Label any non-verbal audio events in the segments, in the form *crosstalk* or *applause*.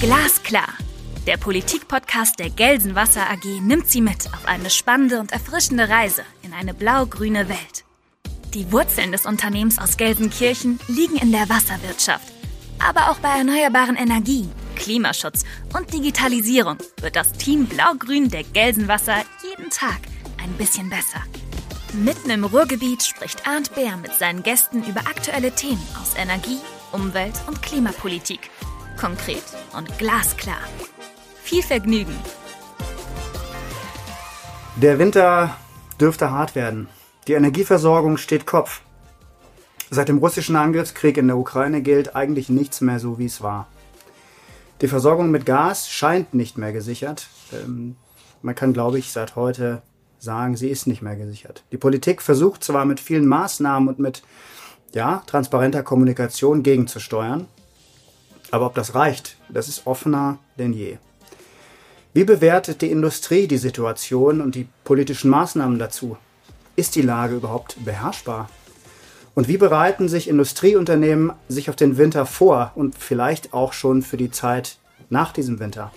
Glasklar. Der Politikpodcast der Gelsenwasser AG nimmt Sie mit auf eine spannende und erfrischende Reise in eine blau-grüne Welt. Die Wurzeln des Unternehmens aus Gelsenkirchen liegen in der Wasserwirtschaft. Aber auch bei erneuerbaren Energien, Klimaschutz und Digitalisierung wird das Team Blau-Grün der Gelsenwasser jeden Tag ein bisschen besser. Mitten im Ruhrgebiet spricht Arndt Bär mit seinen Gästen über aktuelle Themen aus Energie, Umwelt und Klimapolitik. Konkret und glasklar. Viel Vergnügen! Der Winter dürfte hart werden. Die Energieversorgung steht Kopf. Seit dem russischen Angriffskrieg in der Ukraine gilt eigentlich nichts mehr so, wie es war. Die Versorgung mit Gas scheint nicht mehr gesichert. Ähm, man kann, glaube ich, seit heute sagen, sie ist nicht mehr gesichert. Die Politik versucht zwar mit vielen Maßnahmen und mit ja, transparenter Kommunikation gegenzusteuern, aber ob das reicht, das ist offener denn je. Wie bewertet die Industrie die Situation und die politischen Maßnahmen dazu? Ist die Lage überhaupt beherrschbar? Und wie bereiten sich Industrieunternehmen sich auf den Winter vor und vielleicht auch schon für die Zeit nach diesem Winter?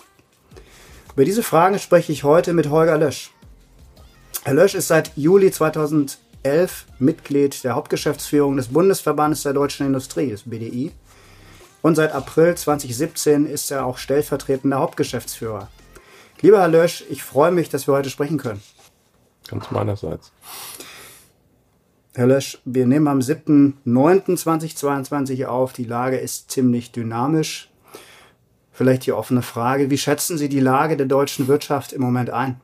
Über diese Fragen spreche ich heute mit Holger Lösch. Herr Lösch ist seit Juli 2011 Mitglied der Hauptgeschäftsführung des Bundesverbandes der deutschen Industrie, des BDI. Und seit April 2017 ist er auch stellvertretender Hauptgeschäftsführer. Lieber Herr Lösch, ich freue mich, dass wir heute sprechen können. Ganz meinerseits. Herr Lösch, wir nehmen am 7.9.2022 auf. Die Lage ist ziemlich dynamisch. Vielleicht die offene Frage, wie schätzen Sie die Lage der deutschen Wirtschaft im Moment ein?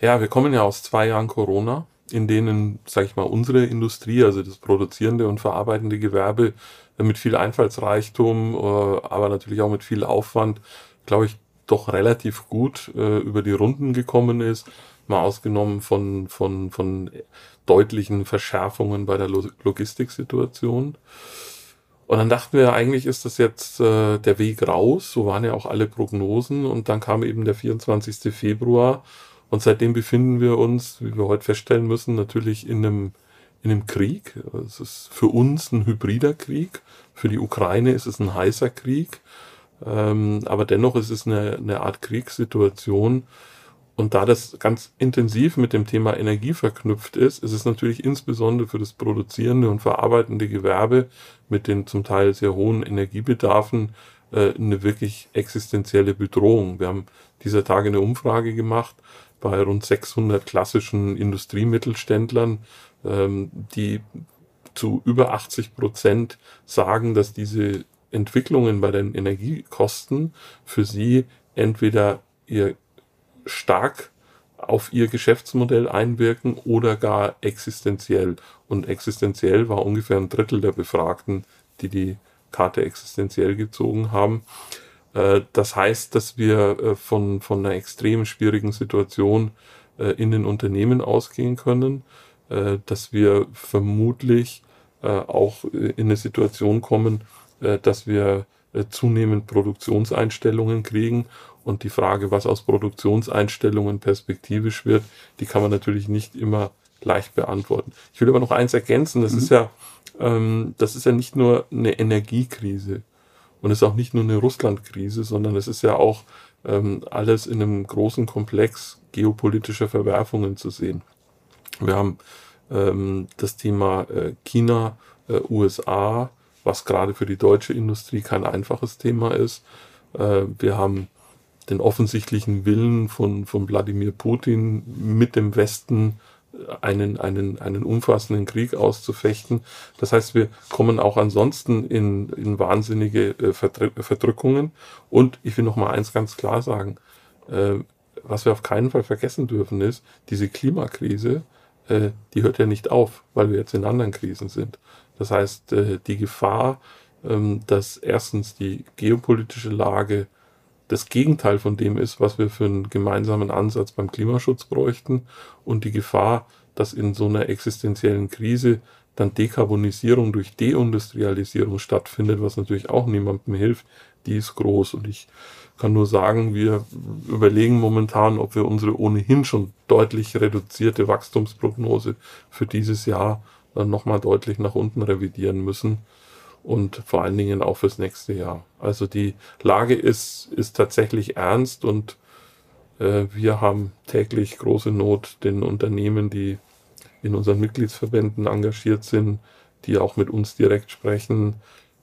Ja, wir kommen ja aus zwei Jahren Corona, in denen, sage ich mal, unsere Industrie, also das produzierende und verarbeitende Gewerbe, mit viel Einfallsreichtum, äh, aber natürlich auch mit viel Aufwand, glaube ich, doch relativ gut äh, über die Runden gekommen ist mal ausgenommen von, von, von deutlichen Verschärfungen bei der Logistiksituation. Und dann dachten wir, eigentlich ist das jetzt äh, der Weg raus, so waren ja auch alle Prognosen. Und dann kam eben der 24. Februar und seitdem befinden wir uns, wie wir heute feststellen müssen, natürlich in einem, in einem Krieg. Es ist für uns ein hybrider Krieg, für die Ukraine ist es ein heißer Krieg, ähm, aber dennoch ist es eine, eine Art Kriegssituation, und da das ganz intensiv mit dem Thema Energie verknüpft ist, ist es natürlich insbesondere für das produzierende und verarbeitende Gewerbe mit den zum Teil sehr hohen Energiebedarfen äh, eine wirklich existenzielle Bedrohung. Wir haben dieser Tage eine Umfrage gemacht bei rund 600 klassischen Industriemittelständlern, ähm, die zu über 80 Prozent sagen, dass diese Entwicklungen bei den Energiekosten für sie entweder ihr stark auf ihr Geschäftsmodell einwirken oder gar existenziell. Und existenziell war ungefähr ein Drittel der Befragten, die die Karte existenziell gezogen haben. Äh, das heißt, dass wir äh, von, von einer extrem schwierigen Situation äh, in den Unternehmen ausgehen können, dass wir vermutlich auch in eine Situation kommen, dass wir zunehmend Produktionseinstellungen kriegen und die Frage, was aus Produktionseinstellungen perspektivisch wird, die kann man natürlich nicht immer leicht beantworten. Ich will aber noch eins ergänzen, das mhm. ist ja, ähm, das ist ja nicht nur eine Energiekrise und es ist auch nicht nur eine Russlandkrise, sondern es ist ja auch ähm, alles in einem großen Komplex geopolitischer Verwerfungen zu sehen. Wir haben ähm, das Thema äh, China, äh, USA, was gerade für die deutsche Industrie kein einfaches Thema ist. Äh, wir haben den offensichtlichen Willen von, von Wladimir Putin mit dem Westen einen, einen, einen umfassenden Krieg auszufechten. Das heißt, wir kommen auch ansonsten in, in wahnsinnige äh, Verdrückungen. Und ich will noch mal eins ganz klar sagen, äh, was wir auf keinen Fall vergessen dürfen, ist, diese Klimakrise, äh, die hört ja nicht auf, weil wir jetzt in anderen Krisen sind. Das heißt, die Gefahr, ähm, dass erstens die geopolitische Lage das Gegenteil von dem ist, was wir für einen gemeinsamen Ansatz beim Klimaschutz bräuchten und die Gefahr, dass in so einer existenziellen Krise dann Dekarbonisierung durch Deindustrialisierung stattfindet, was natürlich auch niemandem hilft, die ist groß. Und ich kann nur sagen, wir überlegen momentan, ob wir unsere ohnehin schon deutlich reduzierte Wachstumsprognose für dieses Jahr dann nochmal deutlich nach unten revidieren müssen und vor allen Dingen auch fürs nächste Jahr. Also die Lage ist, ist tatsächlich ernst und äh, wir haben täglich große Not, den Unternehmen, die in unseren Mitgliedsverbänden engagiert sind, die auch mit uns direkt sprechen,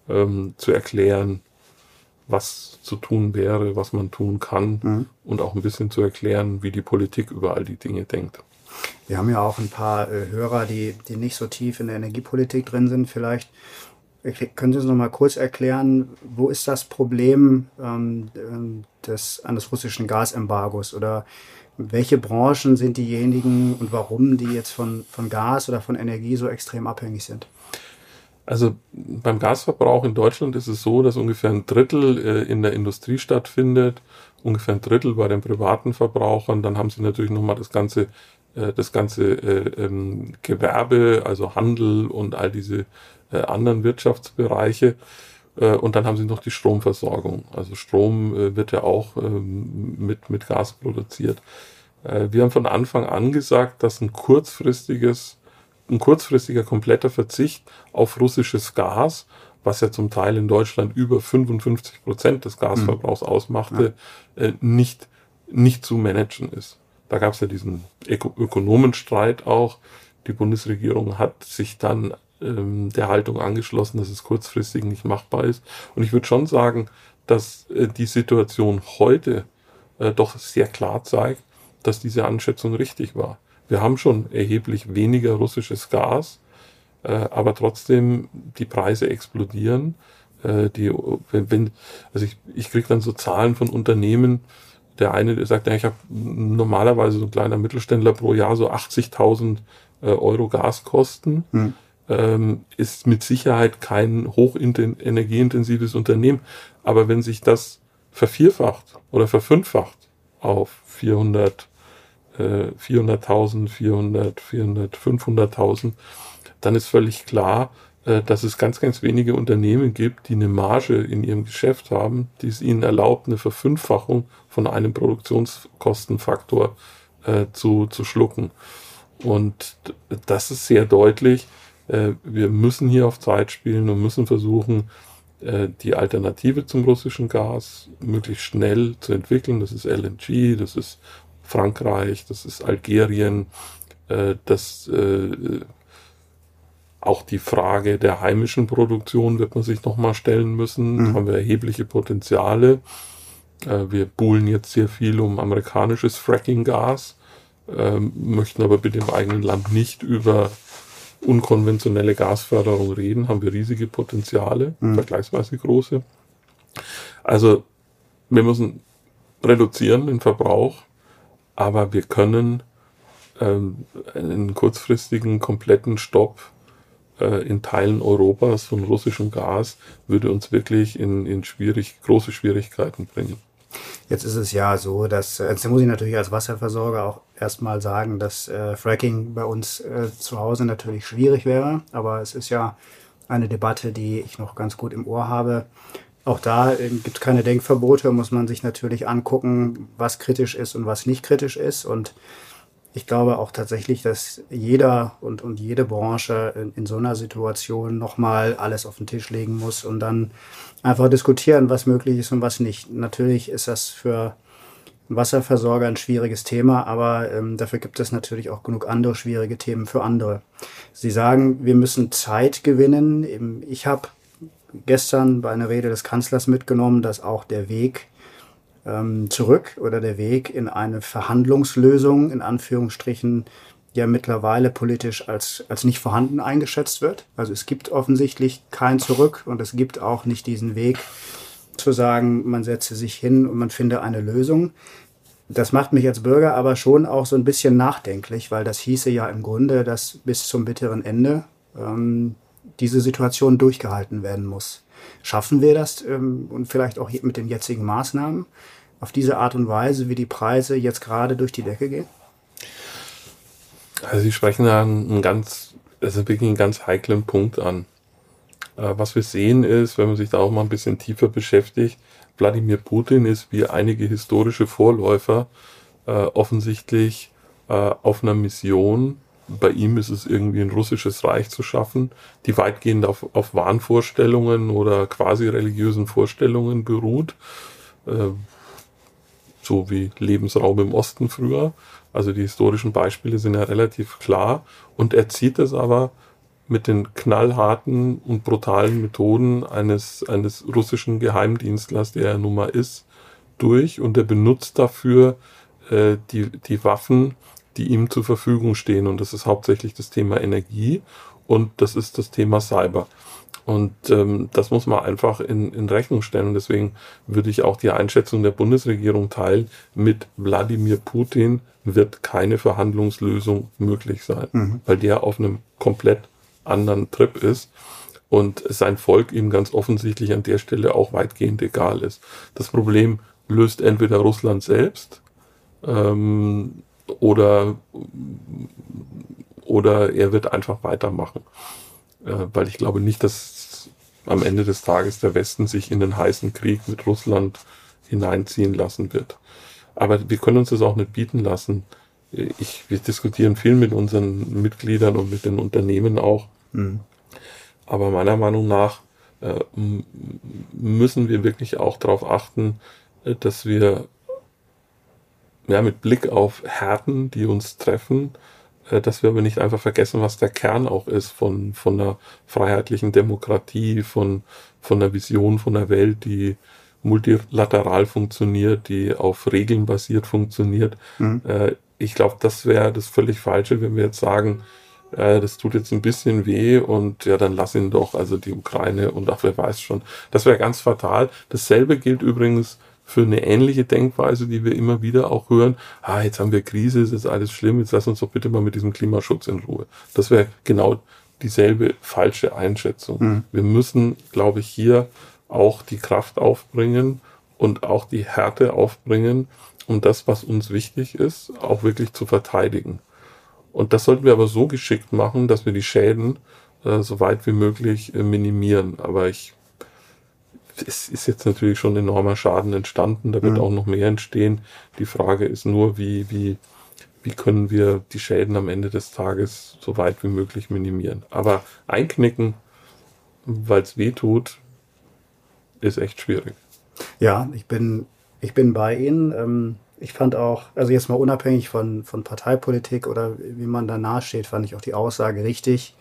ähm, zu erklären, was zu tun wäre, was man tun kann mhm. und auch ein bisschen zu erklären, wie die Politik über all die Dinge denkt. Wir haben ja auch ein paar äh, Hörer, die, die nicht so tief in der Energiepolitik drin sind. Vielleicht können Sie uns noch mal kurz erklären, wo ist das Problem ähm, des, eines russischen Gasembargos oder welche Branchen sind diejenigen und warum die jetzt von, von Gas oder von Energie so extrem abhängig sind? Also beim Gasverbrauch in Deutschland ist es so, dass ungefähr ein Drittel äh, in der Industrie stattfindet, ungefähr ein Drittel bei den privaten Verbrauchern. Dann haben sie natürlich nochmal das ganze, äh, das ganze äh, ähm, Gewerbe, also Handel und all diese äh, anderen Wirtschaftsbereiche. Äh, und dann haben sie noch die Stromversorgung. Also Strom äh, wird ja auch ähm, mit, mit Gas produziert. Äh, wir haben von Anfang an gesagt, dass ein kurzfristiges ein kurzfristiger kompletter Verzicht auf russisches Gas, was ja zum Teil in Deutschland über 55 Prozent des Gasverbrauchs mhm. ausmachte, ja. nicht, nicht zu managen ist. Da gab es ja diesen Öko Ökonomenstreit auch. Die Bundesregierung hat sich dann ähm, der Haltung angeschlossen, dass es kurzfristig nicht machbar ist. Und ich würde schon sagen, dass äh, die Situation heute äh, doch sehr klar zeigt, dass diese Anschätzung richtig war. Wir haben schon erheblich weniger russisches Gas, äh, aber trotzdem die Preise explodieren. Äh, die, wenn, also ich, ich kriege dann so Zahlen von Unternehmen, der eine der sagt, ja, ich habe normalerweise so ein kleiner Mittelständler pro Jahr so 80.000 äh, Euro Gaskosten. Hm. Ähm, ist mit Sicherheit kein hochenergieintensives Unternehmen. Aber wenn sich das vervierfacht oder verfünffacht auf 400 400.000, 400, 400, 500.000, dann ist völlig klar, äh, dass es ganz, ganz wenige Unternehmen gibt, die eine Marge in ihrem Geschäft haben, die es ihnen erlaubt, eine Verfünffachung von einem Produktionskostenfaktor äh, zu, zu schlucken. Und das ist sehr deutlich. Äh, wir müssen hier auf Zeit spielen und müssen versuchen, äh, die Alternative zum russischen Gas möglichst schnell zu entwickeln. Das ist LNG, das ist Frankreich, das ist Algerien, äh, das äh, auch die Frage der heimischen Produktion wird man sich nochmal stellen müssen. Mhm. Da haben wir erhebliche Potenziale. Äh, wir buhlen jetzt sehr viel um amerikanisches Fracking-Gas, möchten aber bitte im eigenen Land nicht über unkonventionelle Gasförderung reden, haben wir riesige Potenziale, mhm. vergleichsweise große. Also wir müssen reduzieren den Verbrauch aber wir können ähm, einen kurzfristigen kompletten Stopp äh, in Teilen Europas von russischem Gas würde uns wirklich in, in schwierig, große Schwierigkeiten bringen. Jetzt ist es ja so, dass, äh, jetzt muss ich natürlich als Wasserversorger auch erstmal sagen, dass äh, Fracking bei uns äh, zu Hause natürlich schwierig wäre, aber es ist ja eine Debatte, die ich noch ganz gut im Ohr habe. Auch da äh, gibt es keine Denkverbote, muss man sich natürlich angucken, was kritisch ist und was nicht kritisch ist. Und ich glaube auch tatsächlich, dass jeder und, und jede Branche in, in so einer Situation nochmal alles auf den Tisch legen muss und dann einfach diskutieren, was möglich ist und was nicht. Natürlich ist das für Wasserversorger ein schwieriges Thema, aber ähm, dafür gibt es natürlich auch genug andere schwierige Themen für andere. Sie sagen, wir müssen Zeit gewinnen. Ich habe gestern bei einer Rede des Kanzlers mitgenommen, dass auch der Weg ähm, zurück oder der Weg in eine Verhandlungslösung in Anführungsstrichen ja mittlerweile politisch als, als nicht vorhanden eingeschätzt wird. Also es gibt offensichtlich kein Zurück und es gibt auch nicht diesen Weg zu sagen, man setze sich hin und man finde eine Lösung. Das macht mich als Bürger aber schon auch so ein bisschen nachdenklich, weil das hieße ja im Grunde, dass bis zum bitteren Ende ähm, diese Situation durchgehalten werden muss. Schaffen wir das ähm, und vielleicht auch mit den jetzigen Maßnahmen auf diese Art und Weise, wie die Preise jetzt gerade durch die Decke gehen? Also Sie sprechen da einen ganz, also wirklich einen ganz heiklen Punkt an. Äh, was wir sehen ist, wenn man sich da auch mal ein bisschen tiefer beschäftigt, Wladimir Putin ist wie einige historische Vorläufer äh, offensichtlich äh, auf einer Mission. Bei ihm ist es irgendwie ein russisches Reich zu schaffen, die weitgehend auf, auf Wahnvorstellungen oder quasi religiösen Vorstellungen beruht. Äh, so wie Lebensraum im Osten früher. Also die historischen Beispiele sind ja relativ klar. Und er zieht es aber mit den knallharten und brutalen Methoden eines, eines russischen Geheimdienstlers, der er nun mal ist, durch und er benutzt dafür äh, die, die Waffen, die ihm zur Verfügung stehen. Und das ist hauptsächlich das Thema Energie und das ist das Thema Cyber. Und ähm, das muss man einfach in, in Rechnung stellen. Und deswegen würde ich auch die Einschätzung der Bundesregierung teilen, mit Wladimir Putin wird keine Verhandlungslösung möglich sein, mhm. weil der auf einem komplett anderen Trip ist und sein Volk ihm ganz offensichtlich an der Stelle auch weitgehend egal ist. Das Problem löst entweder Russland selbst ähm, oder, oder er wird einfach weitermachen. Äh, weil ich glaube nicht, dass am Ende des Tages der Westen sich in den heißen Krieg mit Russland hineinziehen lassen wird. Aber wir können uns das auch nicht bieten lassen. Ich, wir diskutieren viel mit unseren Mitgliedern und mit den Unternehmen auch, Mhm. Aber meiner Meinung nach äh, müssen wir wirklich auch darauf achten, äh, dass wir ja, mit Blick auf Härten, die uns treffen, äh, dass wir aber nicht einfach vergessen, was der Kern auch ist von, von einer freiheitlichen Demokratie, von, von einer Vision von einer Welt, die multilateral funktioniert, die auf Regeln basiert funktioniert. Mhm. Äh, ich glaube, das wäre das völlig Falsche, wenn wir jetzt sagen, äh, das tut jetzt ein bisschen weh und ja, dann lass ihn doch, also die Ukraine und ach, wer weiß schon. Das wäre ganz fatal. Dasselbe gilt übrigens für eine ähnliche Denkweise, die wir immer wieder auch hören. Ah, jetzt haben wir Krise, es ist alles schlimm, jetzt lass uns doch bitte mal mit diesem Klimaschutz in Ruhe. Das wäre genau dieselbe falsche Einschätzung. Mhm. Wir müssen, glaube ich, hier auch die Kraft aufbringen und auch die Härte aufbringen, um das, was uns wichtig ist, auch wirklich zu verteidigen. Und das sollten wir aber so geschickt machen, dass wir die Schäden äh, so weit wie möglich äh, minimieren. Aber ich, es ist jetzt natürlich schon enormer Schaden entstanden. Da wird mhm. auch noch mehr entstehen. Die Frage ist nur, wie, wie, wie können wir die Schäden am Ende des Tages so weit wie möglich minimieren. Aber einknicken, weil es weh tut, ist echt schwierig. Ja, ich bin, ich bin bei Ihnen. Ähm ich fand auch, also jetzt mal unabhängig von, von Parteipolitik oder wie man da steht, fand ich auch die Aussage richtig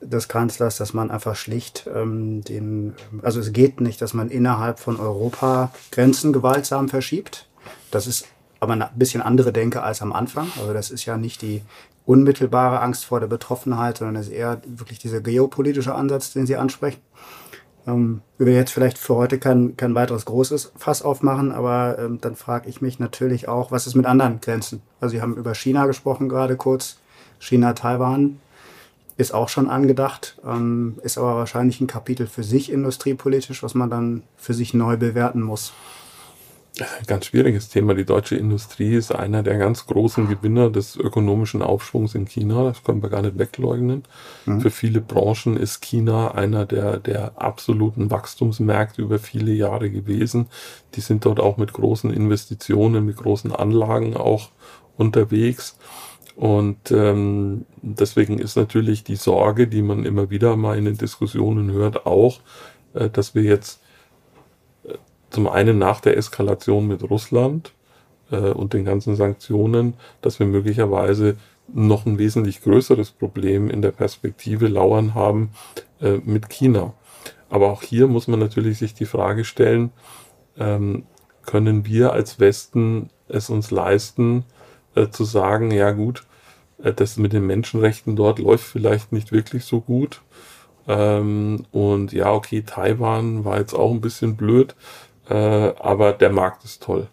des Kanzlers, dass man einfach schlicht ähm, den, also es geht nicht, dass man innerhalb von Europa Grenzen gewaltsam verschiebt. Das ist aber ein bisschen andere Denke als am Anfang. Also das ist ja nicht die unmittelbare Angst vor der Betroffenheit, sondern es ist eher wirklich dieser geopolitische Ansatz, den Sie ansprechen. Ähm, werden jetzt vielleicht für heute kein, kein weiteres großes Fass aufmachen, aber ähm, dann frage ich mich natürlich auch, was ist mit anderen Grenzen? Also Sie haben über China gesprochen gerade kurz. China, Taiwan ist auch schon angedacht, ähm, ist aber wahrscheinlich ein Kapitel für sich industriepolitisch, was man dann für sich neu bewerten muss ganz schwieriges Thema. Die deutsche Industrie ist einer der ganz großen Gewinner des ökonomischen Aufschwungs in China. Das können wir gar nicht wegleugnen. Mhm. Für viele Branchen ist China einer der, der absoluten Wachstumsmärkte über viele Jahre gewesen. Die sind dort auch mit großen Investitionen, mit großen Anlagen auch unterwegs. Und ähm, deswegen ist natürlich die Sorge, die man immer wieder mal in den Diskussionen hört, auch, äh, dass wir jetzt zum einen nach der Eskalation mit Russland äh, und den ganzen Sanktionen, dass wir möglicherweise noch ein wesentlich größeres Problem in der Perspektive lauern haben äh, mit China. Aber auch hier muss man natürlich sich die Frage stellen, ähm, können wir als Westen es uns leisten, äh, zu sagen, ja gut, äh, das mit den Menschenrechten dort läuft vielleicht nicht wirklich so gut. Ähm, und ja, okay, Taiwan war jetzt auch ein bisschen blöd, äh, aber der Markt ist toll.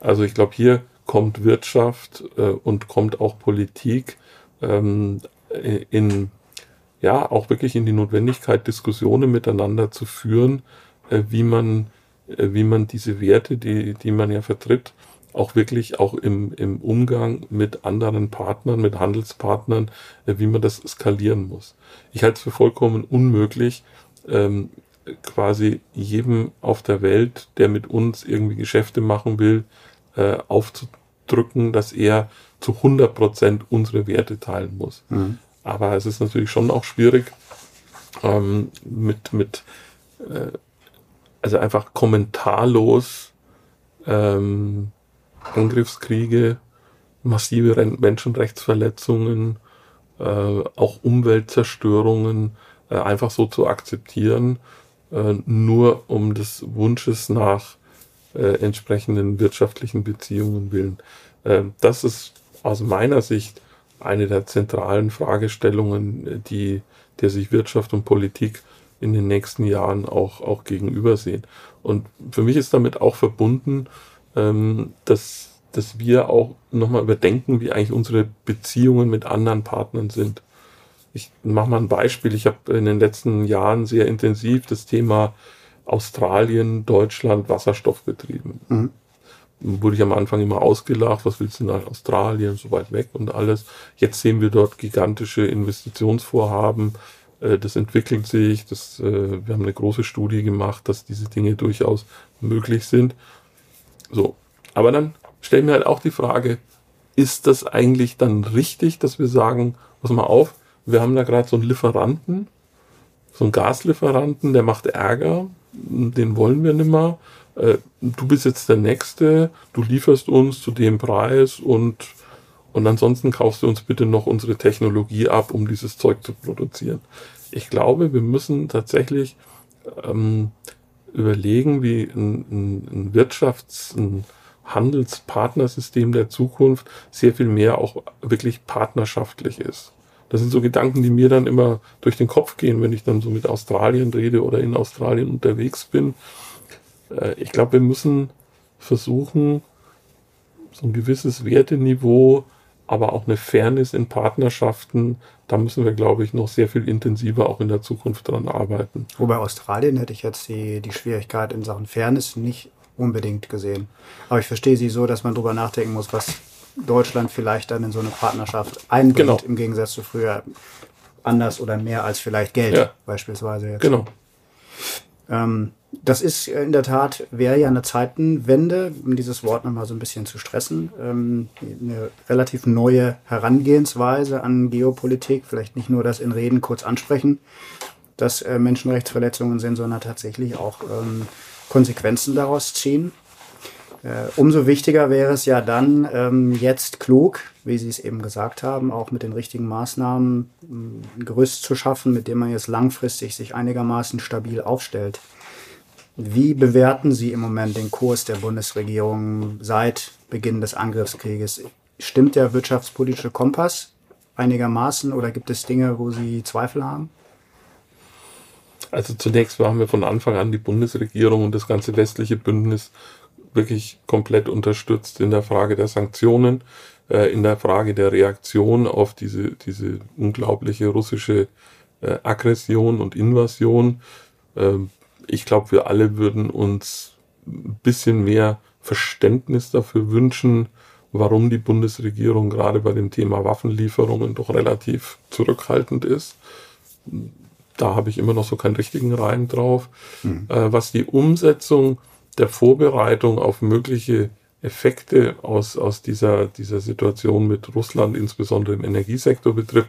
Also ich glaube, hier kommt Wirtschaft äh, und kommt auch Politik ähm, in ja auch wirklich in die Notwendigkeit, Diskussionen miteinander zu führen, äh, wie man äh, wie man diese Werte, die die man ja vertritt, auch wirklich auch im, im Umgang mit anderen Partnern, mit Handelspartnern, äh, wie man das skalieren muss. Ich halte es für vollkommen unmöglich, ähm, quasi jedem auf der Welt, der mit uns irgendwie Geschäfte machen will, äh, aufzudrücken, dass er zu 100 Prozent unsere Werte teilen muss. Mhm. Aber es ist natürlich schon auch schwierig, ähm, mit, mit äh, also einfach kommentarlos ähm, Angriffskriege, massive Menschenrechtsverletzungen, äh, auch Umweltzerstörungen äh, einfach so zu akzeptieren, äh, nur um des Wunsches nach äh, entsprechenden wirtschaftlichen Beziehungen willen. Äh, das ist aus meiner Sicht eine der zentralen Fragestellungen, die der sich Wirtschaft und Politik in den nächsten Jahren auch, auch gegenübersehen. Und für mich ist damit auch verbunden, ähm, dass, dass wir auch nochmal überdenken, wie eigentlich unsere Beziehungen mit anderen Partnern sind. Ich mache mal ein Beispiel. Ich habe in den letzten Jahren sehr intensiv das Thema Australien, Deutschland, Wasserstoff betrieben. Mhm. Wurde ich am Anfang immer ausgelacht, was willst du nach Australien, so weit weg und alles. Jetzt sehen wir dort gigantische Investitionsvorhaben, äh, das entwickelt sich. Das, äh, wir haben eine große Studie gemacht, dass diese Dinge durchaus möglich sind. So. Aber dann stellen wir halt auch die Frage, ist das eigentlich dann richtig, dass wir sagen, pass mal auf, wir haben da gerade so einen Lieferanten, so einen Gaslieferanten, der macht Ärger, den wollen wir nicht mehr. Äh, du bist jetzt der Nächste, du lieferst uns zu dem Preis und, und ansonsten kaufst du uns bitte noch unsere Technologie ab, um dieses Zeug zu produzieren. Ich glaube, wir müssen tatsächlich ähm, überlegen, wie ein, ein, Wirtschafts-, ein Handelspartnersystem der Zukunft sehr viel mehr auch wirklich partnerschaftlich ist. Das sind so Gedanken, die mir dann immer durch den Kopf gehen, wenn ich dann so mit Australien rede oder in Australien unterwegs bin. Äh, ich glaube, wir müssen versuchen, so ein gewisses Werteniveau, aber auch eine Fairness in Partnerschaften da müssen wir, glaube ich, noch sehr viel intensiver auch in der Zukunft dran arbeiten. Wobei Australien hätte ich jetzt die, die Schwierigkeit in Sachen Fairness nicht unbedingt gesehen. Aber ich verstehe sie so, dass man darüber nachdenken muss, was Deutschland vielleicht dann in so eine Partnerschaft einbringt, genau. im Gegensatz zu früher anders oder mehr als vielleicht Geld ja. beispielsweise jetzt. Genau. Ähm, das ist in der Tat, wäre ja eine Zeitenwende, um dieses Wort nochmal so ein bisschen zu stressen. Ähm, eine relativ neue Herangehensweise an Geopolitik. Vielleicht nicht nur das in Reden kurz ansprechen, dass äh, Menschenrechtsverletzungen sind, sondern tatsächlich auch ähm, Konsequenzen daraus ziehen. Äh, umso wichtiger wäre es ja dann, ähm, jetzt klug, wie Sie es eben gesagt haben, auch mit den richtigen Maßnahmen ein Gerüst zu schaffen, mit dem man jetzt langfristig sich einigermaßen stabil aufstellt. Wie bewerten Sie im Moment den Kurs der Bundesregierung seit Beginn des Angriffskrieges? Stimmt der wirtschaftspolitische Kompass einigermaßen oder gibt es Dinge, wo Sie Zweifel haben? Also zunächst haben wir von Anfang an die Bundesregierung und das ganze westliche Bündnis wirklich komplett unterstützt in der Frage der Sanktionen, äh, in der Frage der Reaktion auf diese, diese unglaubliche russische äh, Aggression und Invasion. Ähm, ich glaube, wir alle würden uns ein bisschen mehr Verständnis dafür wünschen, warum die Bundesregierung gerade bei dem Thema Waffenlieferungen doch relativ zurückhaltend ist. Da habe ich immer noch so keinen richtigen Reim drauf. Mhm. Äh, was die Umsetzung der Vorbereitung auf mögliche Effekte aus, aus dieser, dieser Situation mit Russland, insbesondere im Energiesektor betrifft,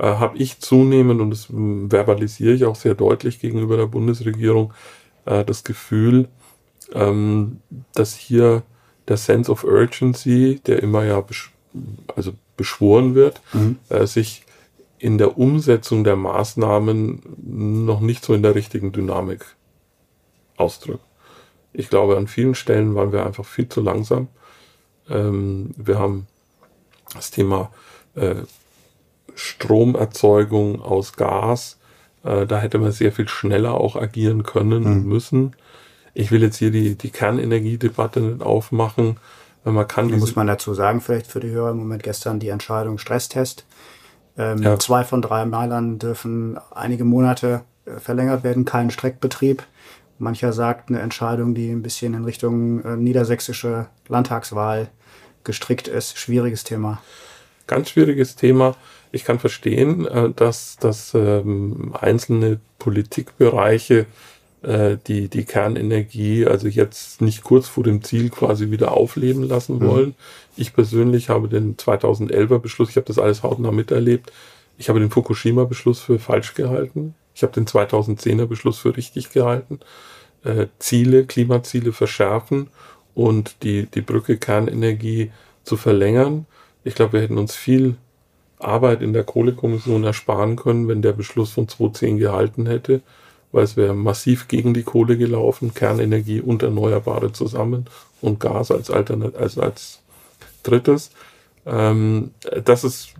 äh, habe ich zunehmend, und das verbalisiere ich auch sehr deutlich gegenüber der Bundesregierung, äh, das Gefühl, ähm, dass hier der Sense of Urgency, der immer ja besch also beschworen wird, mhm. äh, sich in der Umsetzung der Maßnahmen noch nicht so in der richtigen Dynamik ausdrückt. Ich glaube, an vielen Stellen waren wir einfach viel zu langsam. Ähm, wir haben das Thema äh, Stromerzeugung aus Gas. Äh, da hätte man sehr viel schneller auch agieren können und mhm. müssen. Ich will jetzt hier die, die Kernenergiedebatte nicht aufmachen. Man kann da muss man dazu sagen, vielleicht für die Hörer im Moment gestern die Entscheidung Stresstest. Ähm, ja. Zwei von drei Meilern dürfen einige Monate äh, verlängert werden, kein Streckbetrieb Mancher sagt eine Entscheidung, die ein bisschen in Richtung äh, niedersächsische Landtagswahl gestrickt ist. Schwieriges Thema. Ganz schwieriges Thema. Ich kann verstehen, äh, dass, dass ähm, einzelne Politikbereiche äh, die, die Kernenergie also jetzt nicht kurz vor dem Ziel quasi wieder aufleben lassen mhm. wollen. Ich persönlich habe den 2011er Beschluss, ich habe das alles hautnah miterlebt, ich habe den Fukushima-Beschluss für falsch gehalten. Ich habe den 2010er Beschluss für richtig gehalten. Äh, Ziele, Klimaziele verschärfen und die, die Brücke Kernenergie zu verlängern. Ich glaube, wir hätten uns viel Arbeit in der Kohlekommission ersparen können, wenn der Beschluss von 2010 gehalten hätte, weil es wäre massiv gegen die Kohle gelaufen, Kernenergie und Erneuerbare zusammen und Gas als Alternat als, als drittes. Ähm, das ist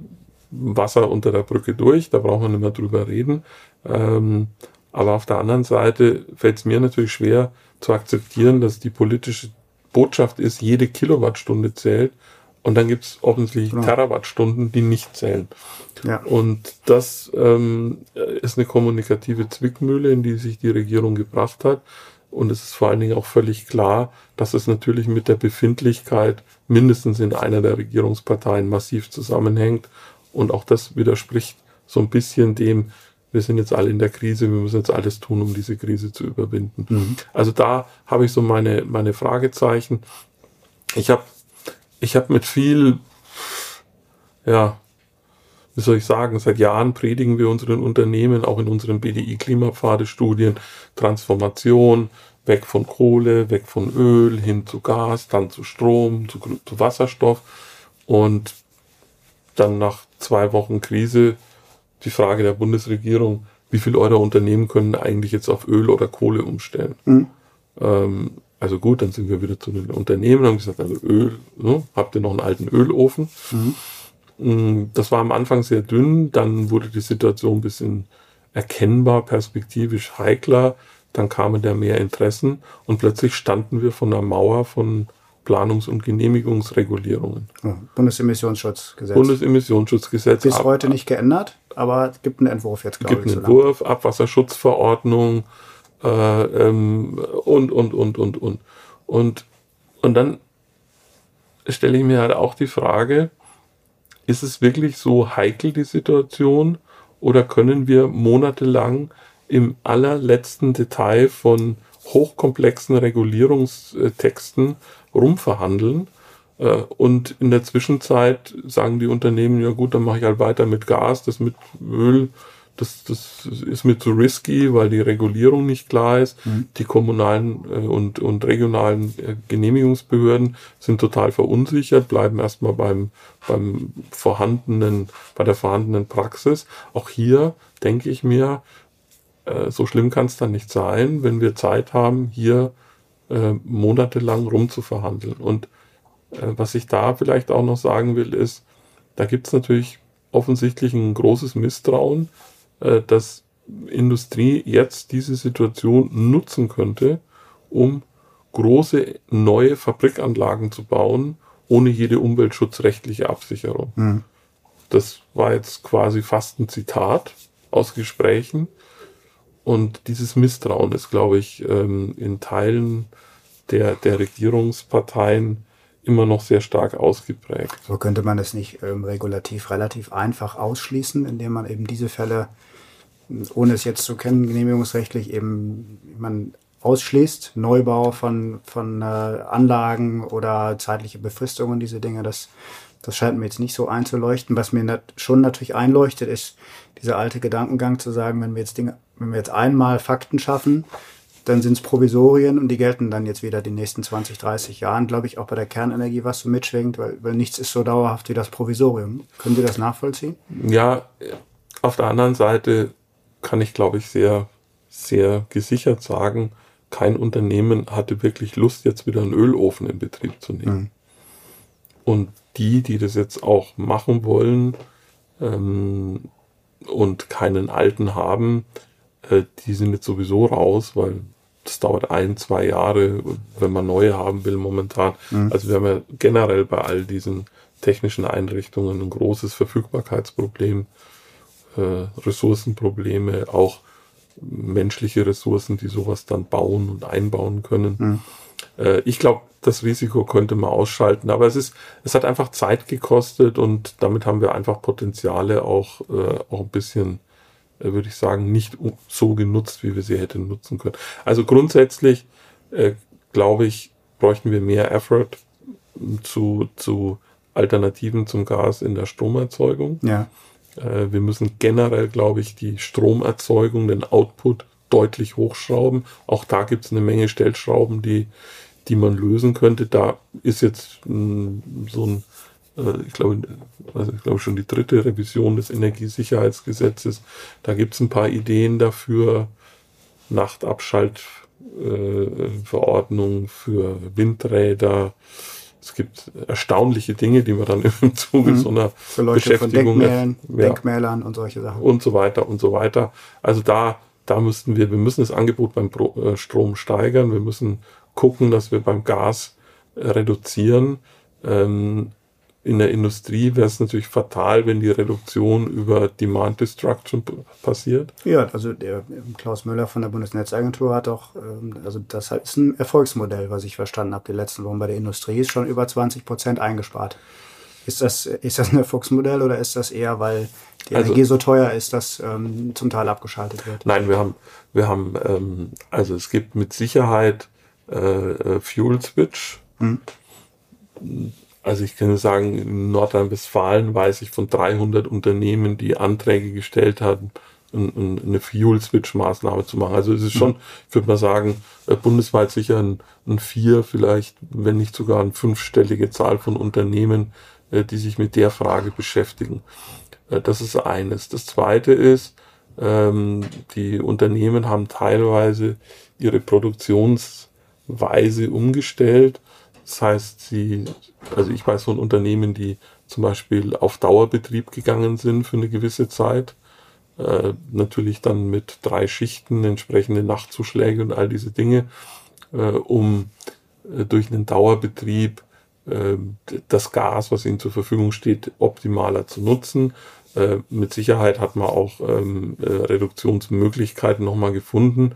Wasser unter der Brücke durch, da brauchen wir nicht mehr drüber reden. Ähm, aber auf der anderen Seite fällt es mir natürlich schwer zu akzeptieren, dass die politische Botschaft ist, jede Kilowattstunde zählt und dann gibt es offensichtlich genau. Terawattstunden, die nicht zählen. Ja. Und das ähm, ist eine kommunikative Zwickmühle, in die sich die Regierung gebracht hat. Und es ist vor allen Dingen auch völlig klar, dass es natürlich mit der Befindlichkeit mindestens in einer der Regierungsparteien massiv zusammenhängt. Und auch das widerspricht so ein bisschen dem, wir sind jetzt alle in der Krise, wir müssen jetzt alles tun, um diese Krise zu überwinden. Mhm. Also da habe ich so meine, meine Fragezeichen. Ich habe ich habe mit viel, ja, wie soll ich sagen, seit Jahren predigen wir unseren Unternehmen, auch in unseren BDI-Klimapfade-Studien, Transformation, weg von Kohle, weg von Öl, hin zu Gas, dann zu Strom, zu, zu Wasserstoff. Und dann nach zwei Wochen Krise die Frage der Bundesregierung, wie viel eure Unternehmen können eigentlich jetzt auf Öl oder Kohle umstellen? Mhm. Ähm, also gut, dann sind wir wieder zu den Unternehmen und haben gesagt, also Öl, ne? habt ihr noch einen alten Ölofen? Mhm. Mm, das war am Anfang sehr dünn, dann wurde die Situation ein bisschen erkennbar, perspektivisch heikler, dann kamen da mehr Interessen und plötzlich standen wir von einer Mauer von Planungs- und Genehmigungsregulierungen. Bundesemissionsschutzgesetz. Bundesemissionsschutzgesetz. Bis ab, heute nicht geändert, aber es gibt einen Entwurf jetzt, glaube ich. Es gibt einen Entwurf, Abwasserschutzverordnung, äh, ähm, und, und, und, und, und. Und, und dann stelle ich mir halt auch die Frage, ist es wirklich so heikel, die Situation, oder können wir monatelang im allerletzten Detail von hochkomplexen Regulierungstexten rumverhandeln? Äh, und in der Zwischenzeit sagen die Unternehmen, ja gut, dann mache ich halt weiter mit Gas, das mit Öl das, das ist mir zu risky, weil die Regulierung nicht klar ist. Mhm. Die kommunalen äh, und, und regionalen äh, Genehmigungsbehörden sind total verunsichert, bleiben erstmal beim, beim vorhandenen, bei der vorhandenen Praxis. Auch hier denke ich mir, äh, so schlimm kann es dann nicht sein, wenn wir Zeit haben, hier äh, monatelang rumzuverhandeln. Und äh, was ich da vielleicht auch noch sagen will, ist, da gibt es natürlich offensichtlich ein großes Misstrauen äh, dass Industrie jetzt diese Situation nutzen könnte, um große neue Fabrikanlagen zu bauen, ohne jede umweltschutzrechtliche Absicherung. Mhm. Das war jetzt quasi fast ein Zitat aus Gesprächen. Und dieses Misstrauen ist, glaube ich, ähm, in Teilen der, der Regierungsparteien immer noch sehr stark ausgeprägt. So könnte man es nicht ähm, regulativ relativ einfach ausschließen, indem man eben diese Fälle ohne es jetzt zu kennen, genehmigungsrechtlich eben man ausschließt, Neubau von, von äh, Anlagen oder zeitliche Befristungen, diese Dinge, das, das scheint mir jetzt nicht so einzuleuchten. Was mir nat schon natürlich einleuchtet, ist dieser alte Gedankengang zu sagen, wenn wir jetzt Dinge, wenn wir jetzt einmal Fakten schaffen, dann sind es Provisorien und die gelten dann jetzt wieder die nächsten 20, 30 Jahren, glaube ich, auch bei der Kernenergie, was so mitschwingt, weil, weil nichts ist so dauerhaft wie das Provisorium. Können Sie das nachvollziehen? Ja, auf der anderen Seite kann ich, glaube ich, sehr, sehr gesichert sagen, kein Unternehmen hatte wirklich Lust, jetzt wieder einen Ölofen in Betrieb zu nehmen. Mhm. Und die, die das jetzt auch machen wollen ähm, und keinen alten haben, äh, die sind jetzt sowieso raus, weil das dauert ein, zwei Jahre, wenn man neue haben will momentan. Mhm. Also wir haben ja generell bei all diesen technischen Einrichtungen ein großes Verfügbarkeitsproblem Ressourcenprobleme, auch menschliche Ressourcen, die sowas dann bauen und einbauen können. Mhm. Äh, ich glaube, das Risiko könnte man ausschalten, aber es ist, es hat einfach Zeit gekostet und damit haben wir einfach Potenziale auch, äh, auch ein bisschen, äh, würde ich sagen, nicht so genutzt, wie wir sie hätten nutzen können. Also grundsätzlich, äh, glaube ich, bräuchten wir mehr Effort zu, zu Alternativen zum Gas in der Stromerzeugung. Ja. Äh, wir müssen generell, glaube ich, die Stromerzeugung, den Output deutlich hochschrauben. Auch da gibt es eine Menge Stellschrauben, die, die man lösen könnte. Da ist jetzt hm, so ein, äh, ich glaube, also ich glaube schon die dritte Revision des Energiesicherheitsgesetzes. Da gibt es ein paar Ideen dafür. Nachtabschaltverordnung äh, für Windräder, es gibt erstaunliche Dinge, die man dann *laughs* im Zuge mhm. so einer Leute Beschäftigung von Denkmälern, ja, Denkmälern und solche Sachen. Und so weiter und so weiter. Also da, da müssten wir, wir müssen das Angebot beim äh, Strom steigern. Wir müssen gucken, dass wir beim Gas äh, reduzieren. Ähm, in der Industrie wäre es natürlich fatal, wenn die Reduktion über Demand Destruction passiert. Ja, also der Klaus Müller von der Bundesnetzagentur hat auch, ähm, also das ist ein Erfolgsmodell, was ich verstanden habe, die letzten Wochen bei der Industrie ist schon über 20 Prozent eingespart. Ist das, ist das ein Erfolgsmodell oder ist das eher, weil die also, Energie so teuer ist, dass ähm, zum Teil abgeschaltet wird? Nein, wir haben, wir haben, ähm, also es gibt mit Sicherheit äh, äh Fuel Switch. Hm also ich kann sagen, in Nordrhein-Westfalen weiß ich von 300 Unternehmen, die Anträge gestellt haben, eine Fuel-Switch-Maßnahme zu machen. Also es ist schon, ich würde mal sagen, äh, bundesweit sicher ein, ein vier, vielleicht, wenn nicht sogar eine fünfstellige Zahl von Unternehmen, äh, die sich mit der Frage beschäftigen. Äh, das ist eines. Das zweite ist, ähm, die Unternehmen haben teilweise ihre Produktionsweise umgestellt das heißt, sie, also ich weiß von Unternehmen, die zum Beispiel auf Dauerbetrieb gegangen sind für eine gewisse Zeit. Äh, natürlich dann mit drei Schichten, entsprechende Nachtzuschläge und all diese Dinge, äh, um äh, durch einen Dauerbetrieb äh, das Gas, was ihnen zur Verfügung steht, optimaler zu nutzen. Äh, mit Sicherheit hat man auch ähm, äh, Reduktionsmöglichkeiten nochmal gefunden.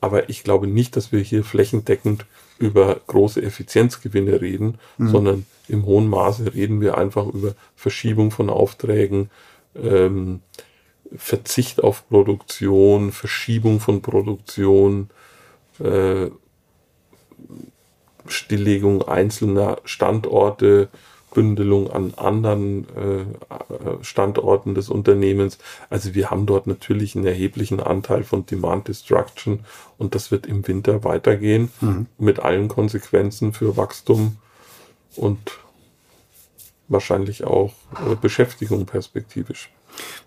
aber ich glaube nicht, dass wir hier flächendeckend über große Effizienzgewinne reden, mhm. sondern im hohen Maße reden wir einfach über Verschiebung von Aufträgen, ähm, Verzicht auf Produktion, Verschiebung von Produktion, äh, Stilllegung einzelner Standorte, Bündelung an anderen äh, Standorten des Unternehmens. Also wir haben dort natürlich einen erheblichen Anteil von Demand Destruction und das wird im Winter weitergehen mhm. mit allen Konsequenzen für Wachstum und wahrscheinlich auch äh, Beschäftigung perspektivisch.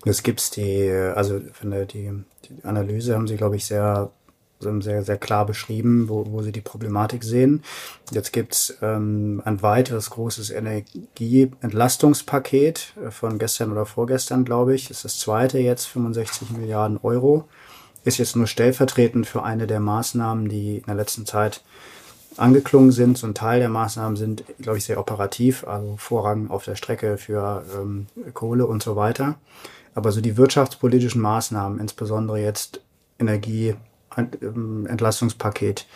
Jetzt gibt's die, also die, die Analyse haben Sie, glaube ich, sehr sehr, sehr klar beschrieben, wo, wo sie die Problematik sehen. Jetzt gibt's ähm, ein weiteres großes Energieentlastungspaket äh, von gestern oder vorgestern, glaube ich. Ist das zweite jetzt, 65 Milliarden Euro. Ist jetzt nur stellvertretend für eine der Maßnahmen, die in der letzten Zeit angeklungen sind. So ein Teil der Maßnahmen sind, glaube ich, sehr operativ, also Vorrang auf der Strecke für ähm, Kohle und so weiter. Aber so die wirtschaftspolitischen Maßnahmen, insbesondere jetzt Energie, Entlastungspaket.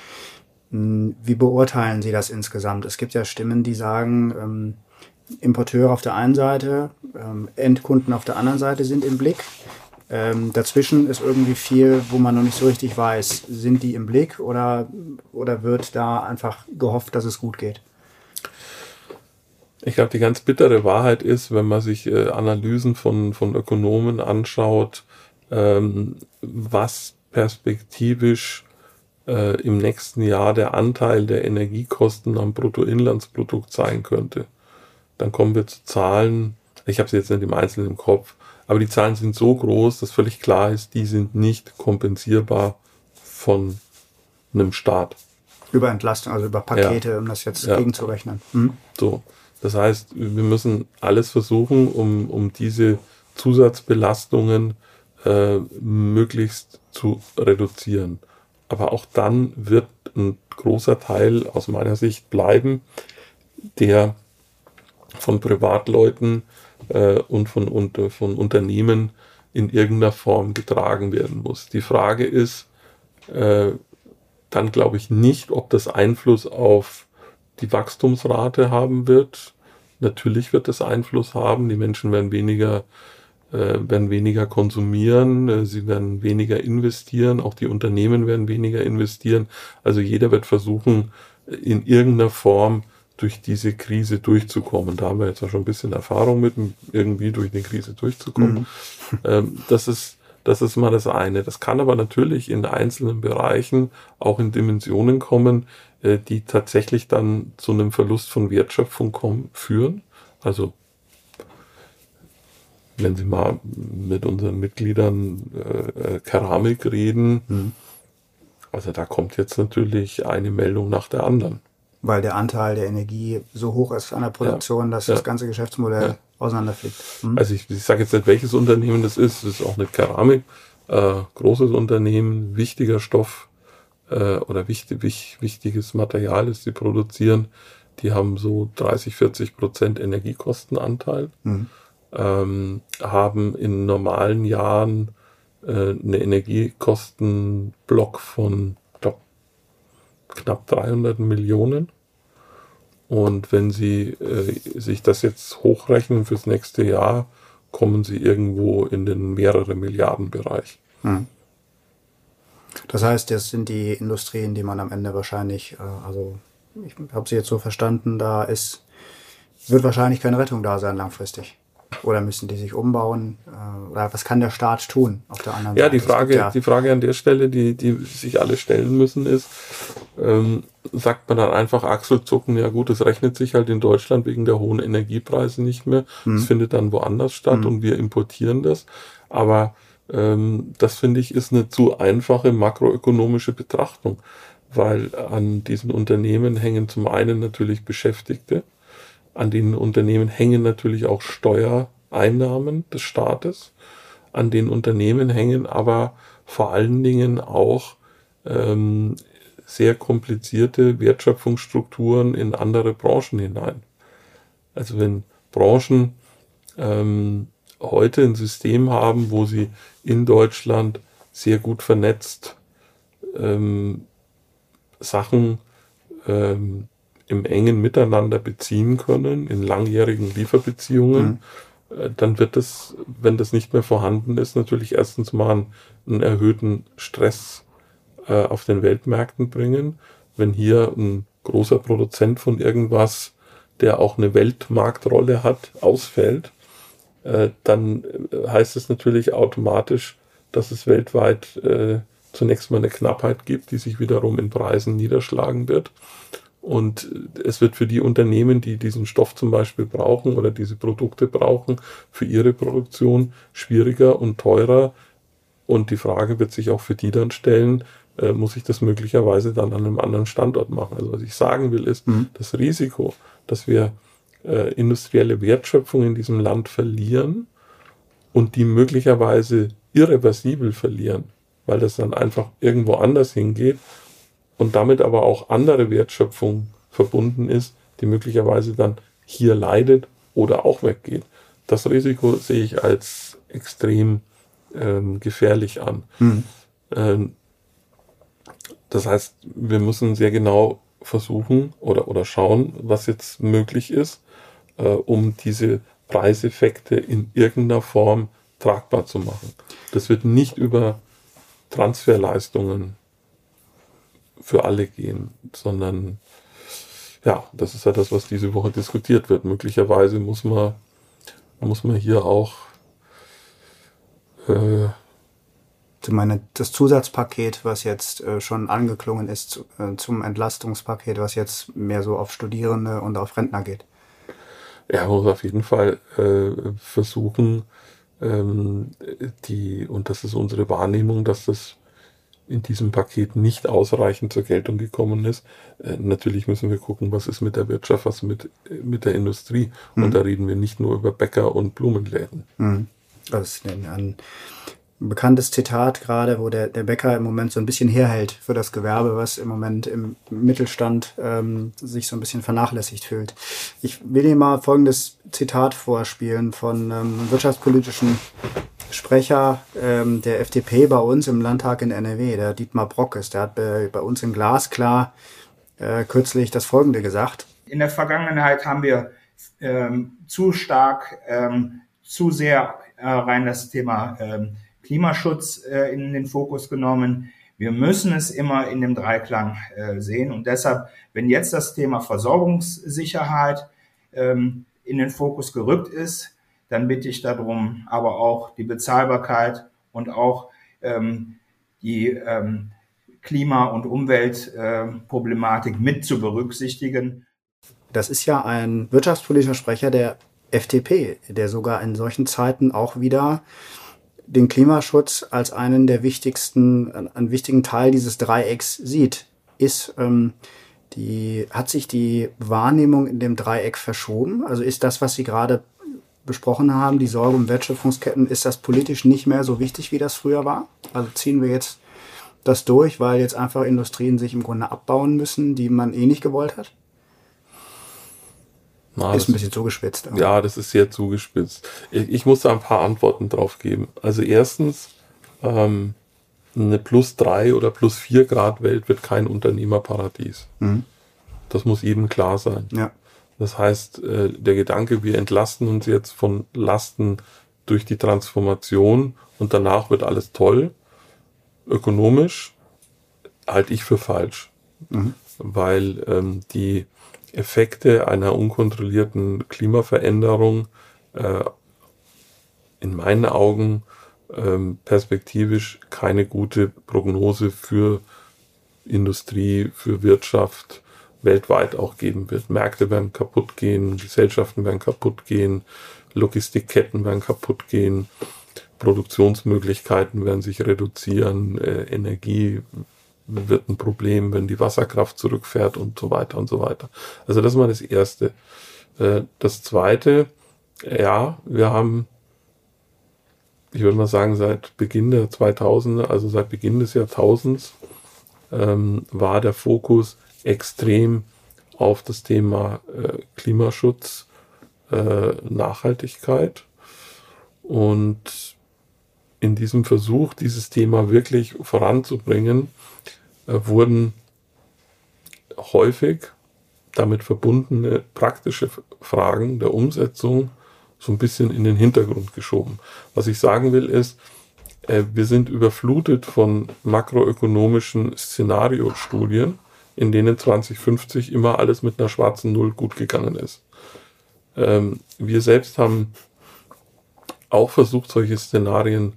Hm, wie beurteilen Sie das insgesamt? Es gibt ja Stimmen, die sagen, ähm, Importeure auf der einen Seite, ähm, Endkunden auf der anderen Seite sind im Blick. Ähm, dazwischen ist irgendwie viel, wo man noch nicht so richtig weiß, sind die im Blick oder, oder wird da einfach gehofft, dass es gut geht? Ich glaube, die ganz bittere Wahrheit ist, wenn man sich äh, Analysen von, von Ökonomen anschaut, ähm, was perspektivisch äh, im nächsten Jahr der Anteil der Energiekosten am Bruttoinlandsprodukt sein könnte. Dann kommen wir zu Zahlen, ich habe sie jetzt nicht im Einzelnen im Kopf, aber die Zahlen sind so groß, dass völlig klar ist, die sind nicht kompensierbar von einem Staat. Über Entlastung, also über Pakete, ja. um das jetzt ja. gegenzurechnen. Mhm. So. Das heißt, wir müssen alles versuchen, um, um diese Zusatzbelastungen äh, möglichst zu reduzieren. Aber auch dann wird ein großer Teil aus meiner Sicht bleiben, der von Privatleuten äh, und von, und, von Unternehmen in irgendeiner Form getragen werden muss. Die Frage ist äh, dann, glaube ich, nicht, ob das Einfluss auf die Wachstumsrate haben wird. Natürlich wird das Einfluss haben. Die Menschen werden weniger, werden weniger konsumieren, äh, sie werden weniger investieren, auch die Unternehmen werden weniger investieren. Also jeder wird versuchen, in irgendeiner Form durch diese Krise durchzukommen. Da haben wir jetzt auch schon ein bisschen Erfahrung mit, irgendwie durch die Krise durchzukommen. Mhm. Ähm, das ist, das ist mal das eine. Das kann aber natürlich in einzelnen Bereichen auch in Dimensionen kommen, äh, die tatsächlich dann zu einem Verlust von Wertschöpfung kommen, führen. Also wenn Sie mal mit unseren Mitgliedern äh, Keramik reden, mhm. also da kommt jetzt natürlich eine Meldung nach der anderen. Weil der Anteil der Energie so hoch ist an der Produktion, ja. dass ja. das ganze Geschäftsmodell ja. auseinanderfliegt. Mhm. Also ich, ich sage jetzt nicht, welches Unternehmen das ist, das ist auch nicht Keramik, äh, großes Unternehmen, wichtiger Stoff äh, oder wichtig, wich, wichtiges Material, das sie produzieren. Die haben so 30, 40 Prozent Energiekostenanteil. Mhm ähm, haben in normalen Jahren äh, eine Energiekostenblock von glaub, knapp 300 Millionen. Und wenn Sie äh, sich das jetzt hochrechnen fürs nächste Jahr, kommen Sie irgendwo in den mehrere Milliarden Bereich. Hm. Das heißt, das sind die Industrien, die man am Ende wahrscheinlich, äh, also ich habe sie jetzt so verstanden, da ist, wird wahrscheinlich keine Rettung da sein langfristig. Oder müssen die sich umbauen? Äh, oder was kann der Staat tun auf der anderen ja, Seite? Die Frage, ja, die Frage an der Stelle, die, die sich alle stellen müssen, ist, ähm, sagt man dann einfach Achselzucken, ja gut, es rechnet sich halt in Deutschland wegen der hohen Energiepreise nicht mehr. Hm. Das findet dann woanders statt hm. und wir importieren das. Aber ähm, das finde ich ist eine zu einfache makroökonomische Betrachtung, weil an diesen Unternehmen hängen zum einen natürlich Beschäftigte, an den Unternehmen hängen natürlich auch Steuereinnahmen des Staates. An den Unternehmen hängen aber vor allen Dingen auch ähm, sehr komplizierte Wertschöpfungsstrukturen in andere Branchen hinein. Also wenn Branchen ähm, heute ein System haben, wo sie in Deutschland sehr gut vernetzt ähm, Sachen ähm, im engen Miteinander beziehen können, in langjährigen Lieferbeziehungen, mhm. Äh, dann wird das, wenn das nicht mehr vorhanden ist, natürlich erstens mal einen, erhöhten Stress äh, auf den Weltmärkten bringen. Wenn hier ein großer Produzent von irgendwas, der auch eine Weltmarktrolle hat, ausfällt, äh, dann äh, heißt es natürlich automatisch, dass es weltweit äh, zunächst mal eine Knappheit gibt, die sich wiederum in Preisen niederschlagen wird. Und es wird für die Unternehmen, die diesen Stoff zum Beispiel brauchen oder diese Produkte brauchen, für ihre Produktion schwieriger und teurer. Und die Frage wird sich auch für die dann stellen, äh, muss ich das möglicherweise dann an einem anderen Standort machen? Also was ich sagen will, ist, mhm. das Risiko, dass wir äh, industrielle Wertschöpfung in diesem Land verlieren und die möglicherweise irreversibel verlieren, weil das dann einfach irgendwo anders hingeht und damit aber auch andere Wertschöpfung verbunden ist, die möglicherweise dann hier leidet oder auch weggeht. Das Risiko sehe ich als extrem ähm, gefährlich an. Mhm. Ähm, das heißt, wir müssen sehr genau versuchen oder, oder schauen, was jetzt möglich ist, äh, um diese Preiseffekte in irgendeiner Form tragbar zu machen. Das wird nicht über Transferleistungen für alle gehen, sondern ja, das ist ja das, was diese Woche diskutiert wird. Möglicherweise muss man, muss man hier auch äh, ich meine, das Zusatzpaket, was jetzt äh, schon angeklungen ist zu, äh, zum Entlastungspaket, was jetzt mehr so auf Studierende und auf Rentner geht. Ja, man muss auf jeden Fall äh, versuchen, ähm, die, und das ist unsere Wahrnehmung, dass das in diesem Paket nicht ausreichend zur Geltung gekommen ist. Äh, natürlich müssen wir gucken, was ist mit der Wirtschaft, was mit, mit der Industrie. Mhm. Und da reden wir nicht nur über Bäcker und Blumenläden. Mhm. Das ist ein, bekanntes Zitat gerade, wo der, der Bäcker im Moment so ein bisschen herhält für das Gewerbe, was im Moment im Mittelstand ähm, sich so ein bisschen vernachlässigt fühlt. Ich will Ihnen mal folgendes Zitat vorspielen von ähm, wirtschaftspolitischen Sprecher ähm, der FDP bei uns im Landtag in NRW, der Dietmar Brockes, der hat bei, bei uns in Glasklar äh, kürzlich das Folgende gesagt. In der Vergangenheit haben wir ähm, zu stark, ähm, zu sehr äh, rein das Thema ähm, Klimaschutz äh, in den Fokus genommen. Wir müssen es immer in dem Dreiklang äh, sehen und deshalb, wenn jetzt das Thema Versorgungssicherheit ähm, in den Fokus gerückt ist, dann bitte ich darum, aber auch die Bezahlbarkeit und auch ähm, die ähm, Klima- und Umweltproblematik äh, mit zu berücksichtigen. Das ist ja ein wirtschaftspolitischer Sprecher der FDP, der sogar in solchen Zeiten auch wieder den Klimaschutz als einen der wichtigsten, einen wichtigen Teil dieses Dreiecks sieht. Ist ähm, die, hat sich die Wahrnehmung in dem Dreieck verschoben? Also ist das, was Sie gerade besprochen haben, die Sorge um Wertschöpfungsketten, ist das politisch nicht mehr so wichtig, wie das früher war? Also ziehen wir jetzt das durch, weil jetzt einfach Industrien sich im Grunde abbauen müssen, die man eh nicht gewollt hat? Na, ist ein bisschen zugespitzt. Aber. Ja, das ist sehr zugespitzt. Ich, ich, muss da ein paar Antworten drauf geben. Also erstens, ähm, eine plus drei oder plus vier Grad Welt wird kein Unternehmerparadies. Mhm. Das muss jedem klar sein. Ja. Das heißt, äh, der Gedanke, wir entlasten uns jetzt von Lasten durch die Transformation und danach wird alles toll, ökonomisch, halte ich für falsch. Mhm. Weil ähm, die Effekte einer unkontrollierten Klimaveränderung äh, in meinen Augen ähm, perspektivisch keine gute Prognose für Industrie, für Wirtschaft weltweit auch geben wird. Märkte werden kaputt gehen, Gesellschaften werden kaputt gehen, Logistikketten werden kaputt gehen, Produktionsmöglichkeiten werden sich reduzieren, äh, Energie wird ein Problem, wenn die Wasserkraft zurückfährt und so weiter und so weiter. Also das mal das Erste. Äh, das Zweite, ja, wir haben, ich würde mal sagen, seit Beginn der 2000er, also seit Beginn des Jahrtausends, ähm, war der Fokus extrem auf das Thema äh, Klimaschutz, äh, Nachhaltigkeit und in diesem Versuch, dieses Thema wirklich voranzubringen, wurden häufig damit verbundene praktische Fragen der Umsetzung so ein bisschen in den Hintergrund geschoben. Was ich sagen will ist, äh, wir sind überflutet von makroökonomischen Szenariostudien, in denen 2050 immer alles mit einer schwarzen Null gut gegangen ist. Ähm, wir selbst haben auch versucht, solche Szenarien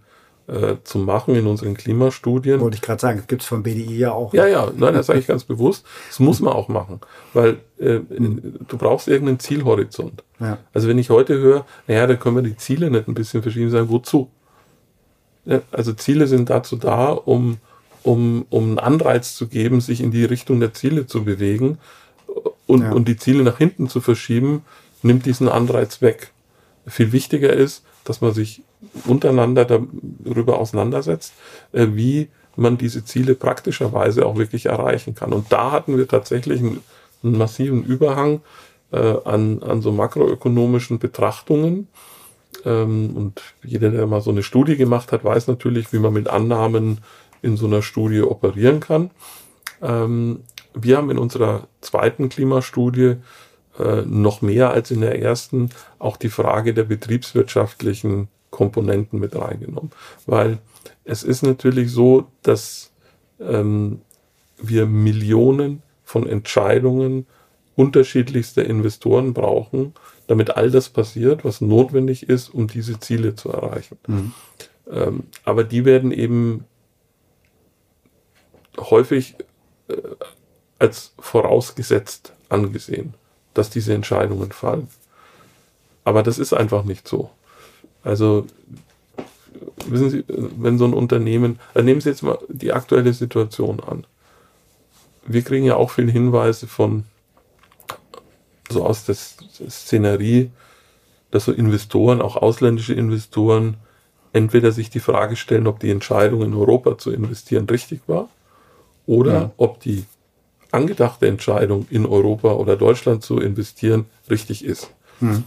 äh, zu machen in unseren Klimastudien. Wollte ich gerade sagen, das gibt es vom BDI ja auch. Ja, ja, nein, das sage ich ganz bewusst. Das muss man auch machen, weil äh, du brauchst irgendeinen Zielhorizont. Ja. Also wenn ich heute höre, naja, da können wir die Ziele nicht ein bisschen verschieben, sagen, wozu? Ja, also Ziele sind dazu da, um, um, um einen Anreiz zu geben, sich in die Richtung der Ziele zu bewegen und, ja. und die Ziele nach hinten zu verschieben, nimmt diesen Anreiz weg. Viel wichtiger ist, dass man sich untereinander darüber auseinandersetzt, äh, wie man diese Ziele praktischerweise auch wirklich erreichen kann. Und da hatten wir tatsächlich einen, einen massiven Überhang äh, an, an so makroökonomischen Betrachtungen. Ähm, und jeder, der mal so eine Studie gemacht hat, weiß natürlich, wie man mit Annahmen in so einer Studie operieren kann. Ähm, wir haben in unserer zweiten Klimastudie äh, noch mehr als in der ersten auch die Frage der betriebswirtschaftlichen Komponenten mit reingenommen. Weil es ist natürlich so, dass ähm, wir Millionen von Entscheidungen unterschiedlichster Investoren brauchen, damit all das passiert, was notwendig ist, um diese Ziele zu erreichen. Mhm. Ähm, aber die werden eben häufig äh, als vorausgesetzt angesehen dass diese Entscheidungen fallen. Aber das ist einfach nicht so. Also, wissen Sie, wenn so ein Unternehmen, also nehmen Sie jetzt mal die aktuelle Situation an. Wir kriegen ja auch viele Hinweise von, so aus der Szenerie, dass so Investoren, auch ausländische Investoren, entweder sich die Frage stellen, ob die Entscheidung in Europa zu investieren richtig war oder ja. ob die angedachte Entscheidung, in Europa oder Deutschland zu investieren, richtig ist. Mhm.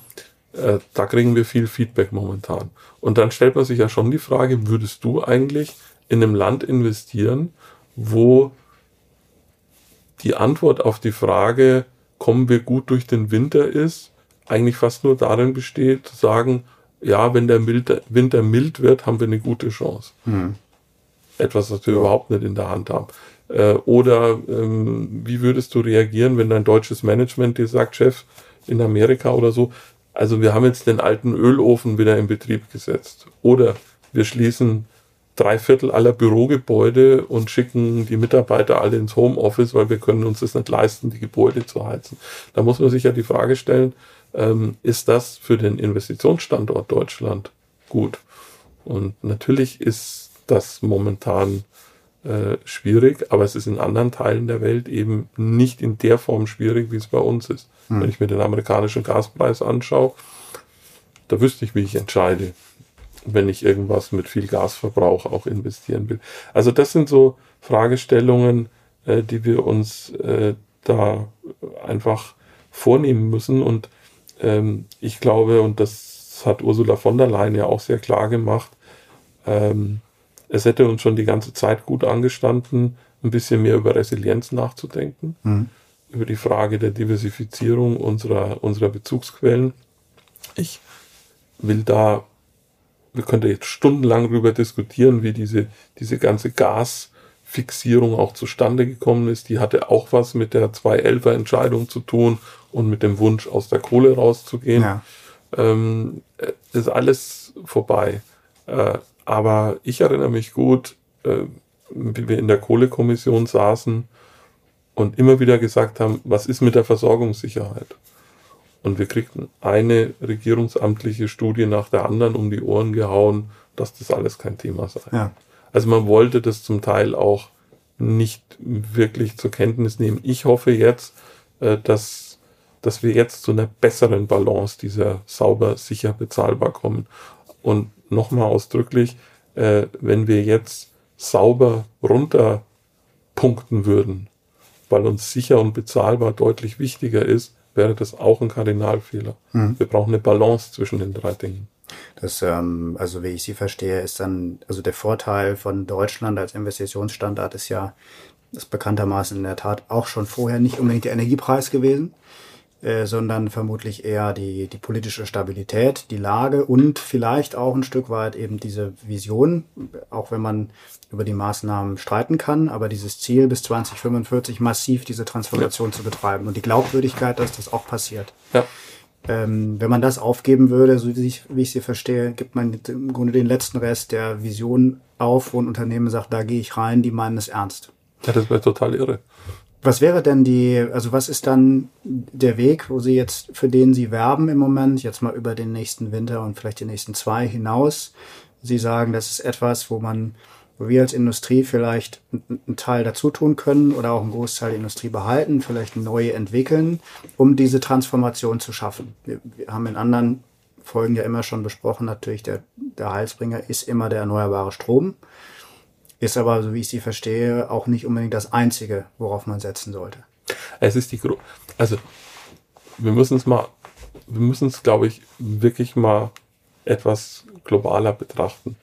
Äh, da kriegen wir viel Feedback momentan. Und dann stellt man sich ja schon die Frage, würdest du eigentlich in einem Land investieren, wo die Antwort auf die Frage, kommen wir gut durch den Winter ist, eigentlich fast nur darin besteht, zu sagen, ja, wenn der Winter mild wird, haben wir eine gute Chance. Mhm. Etwas, was wir überhaupt nicht in der Hand haben. Äh, oder ähm, wie würdest du reagieren, wenn dein deutsches Management dir sagt, Chef, in Amerika oder so, also wir haben jetzt den alten Ölofen wieder in Betrieb gesetzt. Oder wir schließen drei Viertel aller Bürogebäude und schicken die Mitarbeiter alle ins Homeoffice, weil wir können uns das nicht leisten, die Gebäude zu heizen. Da muss man sich ja die Frage stellen, ähm, ist das für den Investitionsstandort Deutschland gut? Und natürlich ist das momentan äh, schwierig, aber es ist in anderen Teilen der Welt eben nicht in der Form schwierig, wie es bei uns ist. Hm. Wenn ich mir den amerikanischen Gaspreis anschaue, da wüsste ich, wie ich entscheide, wenn ich irgendwas mit viel Gasverbrauch auch investieren will. Also das sind so Fragestellungen, äh, die wir uns äh, da einfach vornehmen müssen. Und ähm, ich glaube, und das hat Ursula von der Leyen ja auch sehr klar gemacht, ähm, es hätte uns schon die ganze Zeit gut angestanden, ein bisschen mehr über Resilienz nachzudenken, mhm. über die Frage der Diversifizierung unserer, unserer Bezugsquellen. Ich will da, wir könnten jetzt stundenlang darüber diskutieren, wie diese, diese ganze Gasfixierung auch zustande gekommen ist. Die hatte auch was mit der 211er Entscheidung zu tun und mit dem Wunsch, aus der Kohle rauszugehen. Ja. Ähm, ist alles vorbei. Äh, aber ich erinnere mich gut, äh, wie wir in der Kohlekommission saßen und immer wieder gesagt haben, was ist mit der Versorgungssicherheit? Und wir kriegten eine regierungsamtliche Studie nach der anderen um die Ohren gehauen, dass das alles kein Thema sei. Ja. Also man wollte das zum Teil auch nicht wirklich zur Kenntnis nehmen. Ich hoffe jetzt, äh, dass, dass wir jetzt zu einer besseren Balance dieser sauber, sicher, bezahlbar kommen. Und nochmal ausdrücklich, äh, wenn wir jetzt sauber runterpunkten würden, weil uns sicher und bezahlbar deutlich wichtiger ist, wäre das auch ein Kardinalfehler. Mhm. Wir brauchen eine Balance zwischen den drei Dingen. Das, ähm, also wie ich Sie verstehe, ist dann, also der Vorteil von Deutschland als Investitionsstandort ist ja, ist bekanntermaßen in der Tat auch schon vorher nicht unbedingt der Energiepreis gewesen, äh, sondern vermutlich eher die, die politische Stabilität, die Lage und vielleicht auch ein Stück weit eben diese Vision, auch wenn man über die Maßnahmen streiten kann, aber dieses Ziel bis 2045 massiv diese Transformation ja. zu betreiben und die Glaubwürdigkeit, dass das auch passiert. Ja. Ähm, wenn man das aufgeben würde, so wie ich, wie ich sie verstehe, gibt man im Grunde den letzten Rest der Vision auf, wo ein Unternehmen sagt, da gehe ich rein, die meinen es ernst. Ja, das wäre total irre. Was wäre denn die, also was ist dann der Weg, wo Sie jetzt, für den Sie werben im Moment, jetzt mal über den nächsten Winter und vielleicht die nächsten zwei hinaus? Sie sagen, das ist etwas, wo man, wo wir als Industrie vielleicht einen Teil dazu tun können oder auch einen Großteil der Industrie behalten, vielleicht neu entwickeln, um diese Transformation zu schaffen. Wir, wir haben in anderen Folgen ja immer schon besprochen, natürlich der, der Heilsbringer ist immer der erneuerbare Strom. Ist aber, so wie ich sie verstehe, auch nicht unbedingt das Einzige, worauf man setzen sollte. Es ist die, Gro also wir müssen es mal, wir müssen es, glaube ich, wirklich mal etwas globaler betrachten.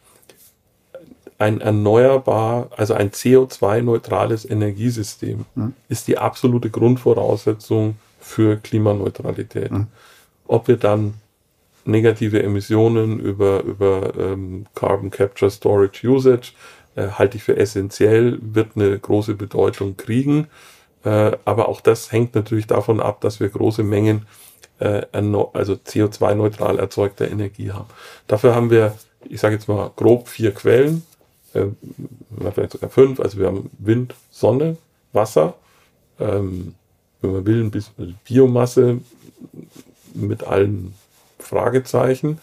Ein erneuerbar, also ein CO2-neutrales Energiesystem hm. ist die absolute Grundvoraussetzung für Klimaneutralität. Hm. Ob wir dann negative Emissionen über, über ähm, Carbon Capture Storage Usage äh, halte ich für essentiell, wird eine große Bedeutung kriegen. Äh, aber auch das hängt natürlich davon ab, dass wir große Mengen äh, also CO2-neutral erzeugter Energie haben. Dafür haben wir, ich sage jetzt mal grob vier Quellen, äh, vielleicht sogar fünf. Also wir haben Wind, Sonne, Wasser, ähm, wenn man will, ein bisschen Biomasse mit allen Fragezeichen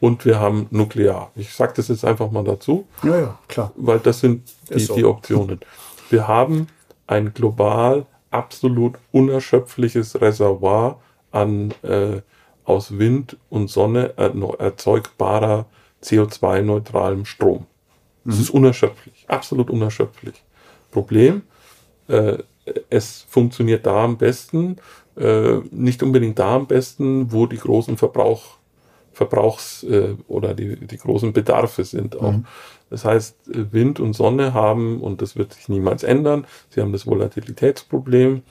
und wir haben Nuklear. Ich sage das jetzt einfach mal dazu. Ja, ja, klar. Weil das sind die, so. die Optionen. Wir haben ein global absolut unerschöpfliches Reservoir an äh, aus Wind und Sonne erzeugbarer CO2-neutralem Strom. Das mhm. ist unerschöpflich, absolut unerschöpflich. Problem, äh, es funktioniert da am besten, äh, nicht unbedingt da am besten, wo die großen Verbrauch Verbrauchs- äh, oder die, die großen Bedarfe sind auch. Mhm. Das heißt, Wind und Sonne haben, und das wird sich niemals ändern, sie haben das Volatilitätsproblem,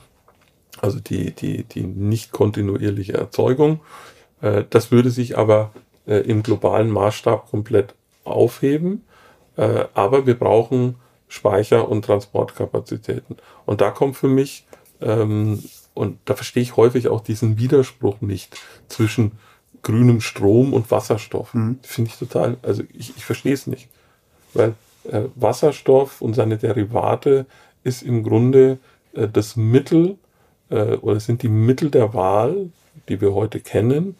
also die, die, die nicht kontinuierliche Erzeugung. Äh, das würde sich aber äh, im globalen Maßstab komplett aufheben. Äh, aber wir brauchen Speicher- und Transportkapazitäten. Und da kommt für mich, ähm, und da verstehe ich häufig auch diesen Widerspruch nicht zwischen grünem Strom und Wasserstoff. Mhm. Finde ich total, also ich, ich verstehe es nicht. Weil äh, Wasserstoff und seine Derivate ist im Grunde äh, das Mittel äh, oder sind die Mittel der Wahl, die wir heute kennen,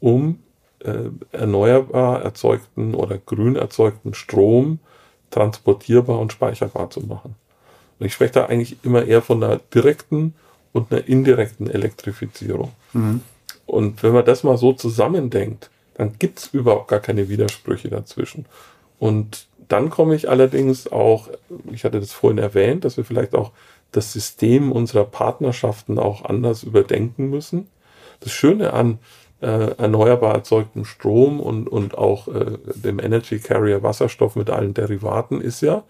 um äh, erneuerbar erzeugten oder grün erzeugten Strom transportierbar und speicherbar zu machen. Und ich spreche da eigentlich immer eher von einer direkten und einer indirekten Elektrifizierung. Mhm. Und wenn man das mal so zusammendenkt, dann gibt es überhaupt gar keine Widersprüche dazwischen. Und dann komme ich allerdings auch, ich hatte das vorhin erwähnt, dass wir vielleicht auch das System unserer Partnerschaften auch anders überdenken müssen. Das Schöne an äh, erneuerbar erzeugtem Strom und, und auch äh, dem Energy Carrier Wasserstoff mit allen Derivaten ist ja,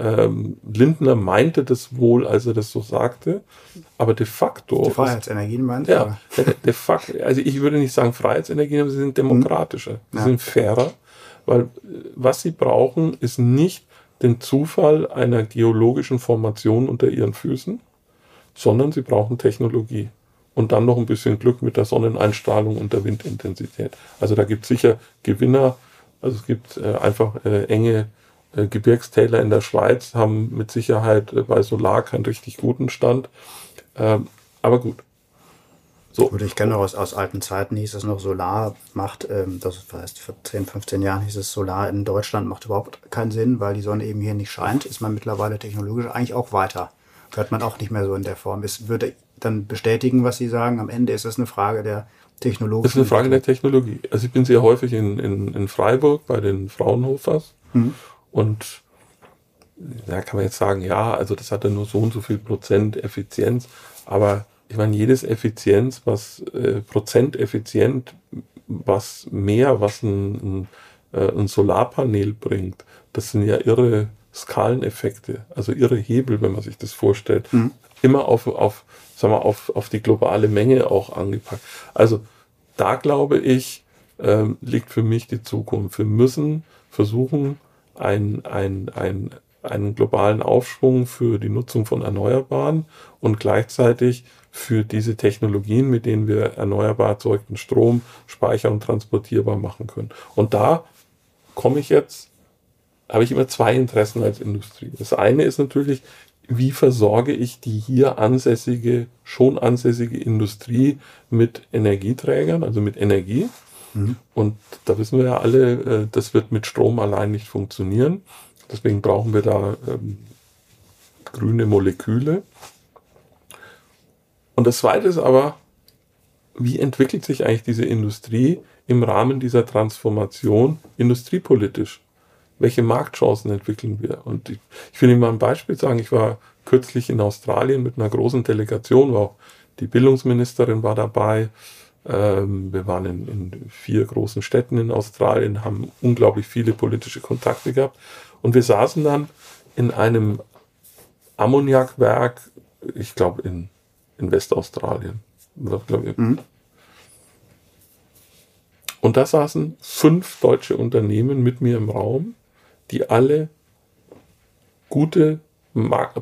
ähm, Lindner meinte das wohl, als er das so sagte, aber de facto. Die Freiheitsenergien meint Ja, de, de, facto, also ich würde nicht sagen Freiheitsenergien, aber sie sind demokratischer, sie ja. sind fairer, weil was sie brauchen, ist nicht den Zufall einer geologischen Formation unter ihren Füßen, sondern sie brauchen Technologie. Und dann noch ein bisschen Glück mit der Sonneneinstrahlung und der Windintensität. Also da gibt es sicher Gewinner. Also es gibt äh, einfach äh, enge äh, Gebirgstäler in der Schweiz, haben mit Sicherheit äh, bei Solar keinen richtig guten Stand. Ähm, aber gut, so. Gut, ich kenne aus, aus alten Zeiten hieß es noch, Solar macht, ähm, das heißt, vor 10, 15 Jahren hieß es, Solar in Deutschland macht überhaupt keinen Sinn, weil die Sonne eben hier nicht scheint, ist man mittlerweile technologisch eigentlich auch weiter. Hört man auch nicht mehr so in der Form. Es würde dann bestätigen, was Sie sagen. Am Ende ist es eine Frage der Technologie. Es ist eine Frage der Technologie. Also ich bin sehr häufig in, in, in Freiburg bei den Fraunhofers mhm. Und da kann man jetzt sagen, ja, also das hat ja nur so und so viel Prozent Effizienz, aber ich meine, jedes Effizienz, was äh, Prozenteffizient, was mehr, was ein, ein, äh, ein Solarpanel bringt, das sind ja irre Skaleneffekte, also irre Hebel, wenn man sich das vorstellt. Mhm. Immer auf, auf, sagen wir, auf, auf die globale Menge auch angepackt. Also da glaube ich, ähm, liegt für mich die Zukunft. Wir müssen versuchen, ein, ein, ein, einen globalen Aufschwung für die Nutzung von Erneuerbaren und gleichzeitig für diese Technologien, mit denen wir erneuerbar erzeugten Strom speichern und transportierbar machen können. Und da komme ich jetzt, habe ich immer zwei Interessen als Industrie. Das eine ist natürlich, wie versorge ich die hier ansässige, schon ansässige Industrie mit Energieträgern, also mit Energie. Und da wissen wir ja alle, äh, das wird mit Strom allein nicht funktionieren. Deswegen brauchen wir da ähm, grüne Moleküle. Und das Zweite ist aber, wie entwickelt sich eigentlich diese Industrie im Rahmen dieser Transformation industriepolitisch? Welche Marktchancen entwickeln wir? Und ich, ich will Ihnen mal ein Beispiel sagen. Ich war kürzlich in Australien mit einer großen Delegation, auch die Bildungsministerin war dabei. Ähm, wir waren in, in vier großen Städten in Australien, haben unglaublich viele politische Kontakte gehabt. Und wir saßen dann in einem Ammoniakwerk, ich glaube in in Westaustralien. Mhm. Und da saßen fünf deutsche Unternehmen mit mir im Raum, die alle gute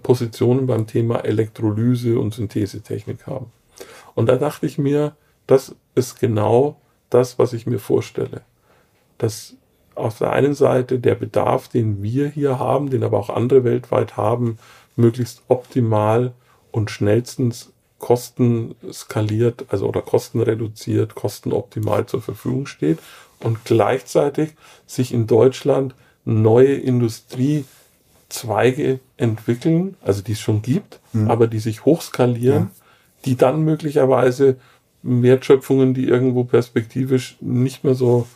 Positionen beim Thema Elektrolyse und Synthesetechnik haben. Und da dachte ich mir, das ist genau das, was ich mir vorstelle. Dass auf der einen Seite der Bedarf, den wir hier haben, den aber auch andere weltweit haben, möglichst optimal und schnellstens Kosten skaliert, also oder Kosten reduziert, kostenoptimal zur Verfügung steht und gleichzeitig sich in Deutschland neue Industriezweige entwickeln, also die es schon gibt, mhm. aber die sich hochskalieren, ja. die dann möglicherweise Wertschöpfungen, die irgendwo perspektivisch nicht mehr so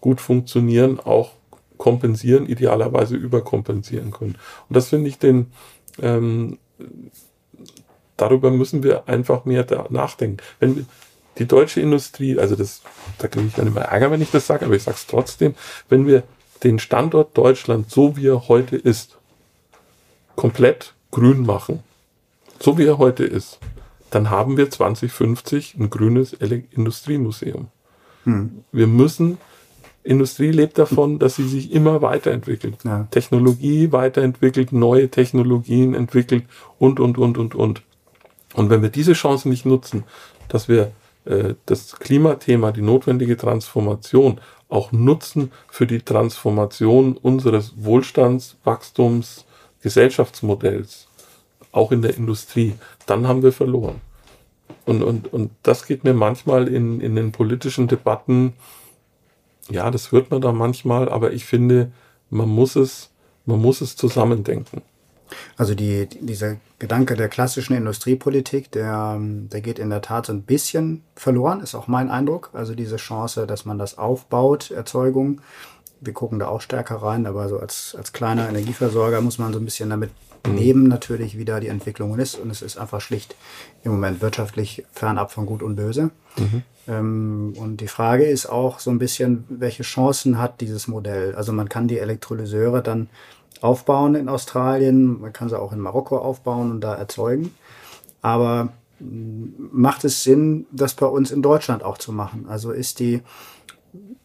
gut funktionieren, auch kompensieren, idealerweise überkompensieren können. Und das finde ich den ähm, darüber müssen wir einfach mehr nachdenken. Wenn, die deutsche Industrie, also das, da kriege ich dann immer Ärger, wenn ich das sage, aber ich sage es trotzdem, wenn wir den Standort Deutschland, so wie er heute ist, komplett grün machen, so wie er heute ist, dann haben wir 2050 ein grünes Industriemuseum. Hm. Wir müssen, Industrie lebt davon, dass sie sich immer weiterentwickelt. Ja. Technologie weiterentwickelt, neue Technologien entwickelt und, und, und, und, und. Und wenn wir diese Chance nicht nutzen, dass wir äh, das Klimathema, die notwendige Transformation auch nutzen für die Transformation unseres Wohlstands, Wachstums, Gesellschaftsmodells, auch in der Industrie, dann haben wir verloren. Und, und, und das geht mir manchmal in, in den politischen Debatten, ja, das hört man da manchmal, aber ich finde, man muss es, man muss es zusammendenken. Also die, dieser Gedanke der klassischen Industriepolitik, der, der geht in der Tat so ein bisschen verloren, ist auch mein Eindruck. Also diese Chance, dass man das aufbaut, Erzeugung. Wir gucken da auch stärker rein, aber so als, als kleiner Energieversorger muss man so ein bisschen damit mhm. leben, natürlich, wie da die Entwicklung ist. Und es ist einfach schlicht im Moment wirtschaftlich fernab von Gut und Böse. Mhm. Ähm, und die Frage ist auch so ein bisschen, welche Chancen hat dieses Modell? Also man kann die Elektrolyseure dann aufbauen in Australien, man kann sie auch in Marokko aufbauen und da erzeugen. Aber mm, macht es Sinn, das bei uns in Deutschland auch zu machen? Also ist die,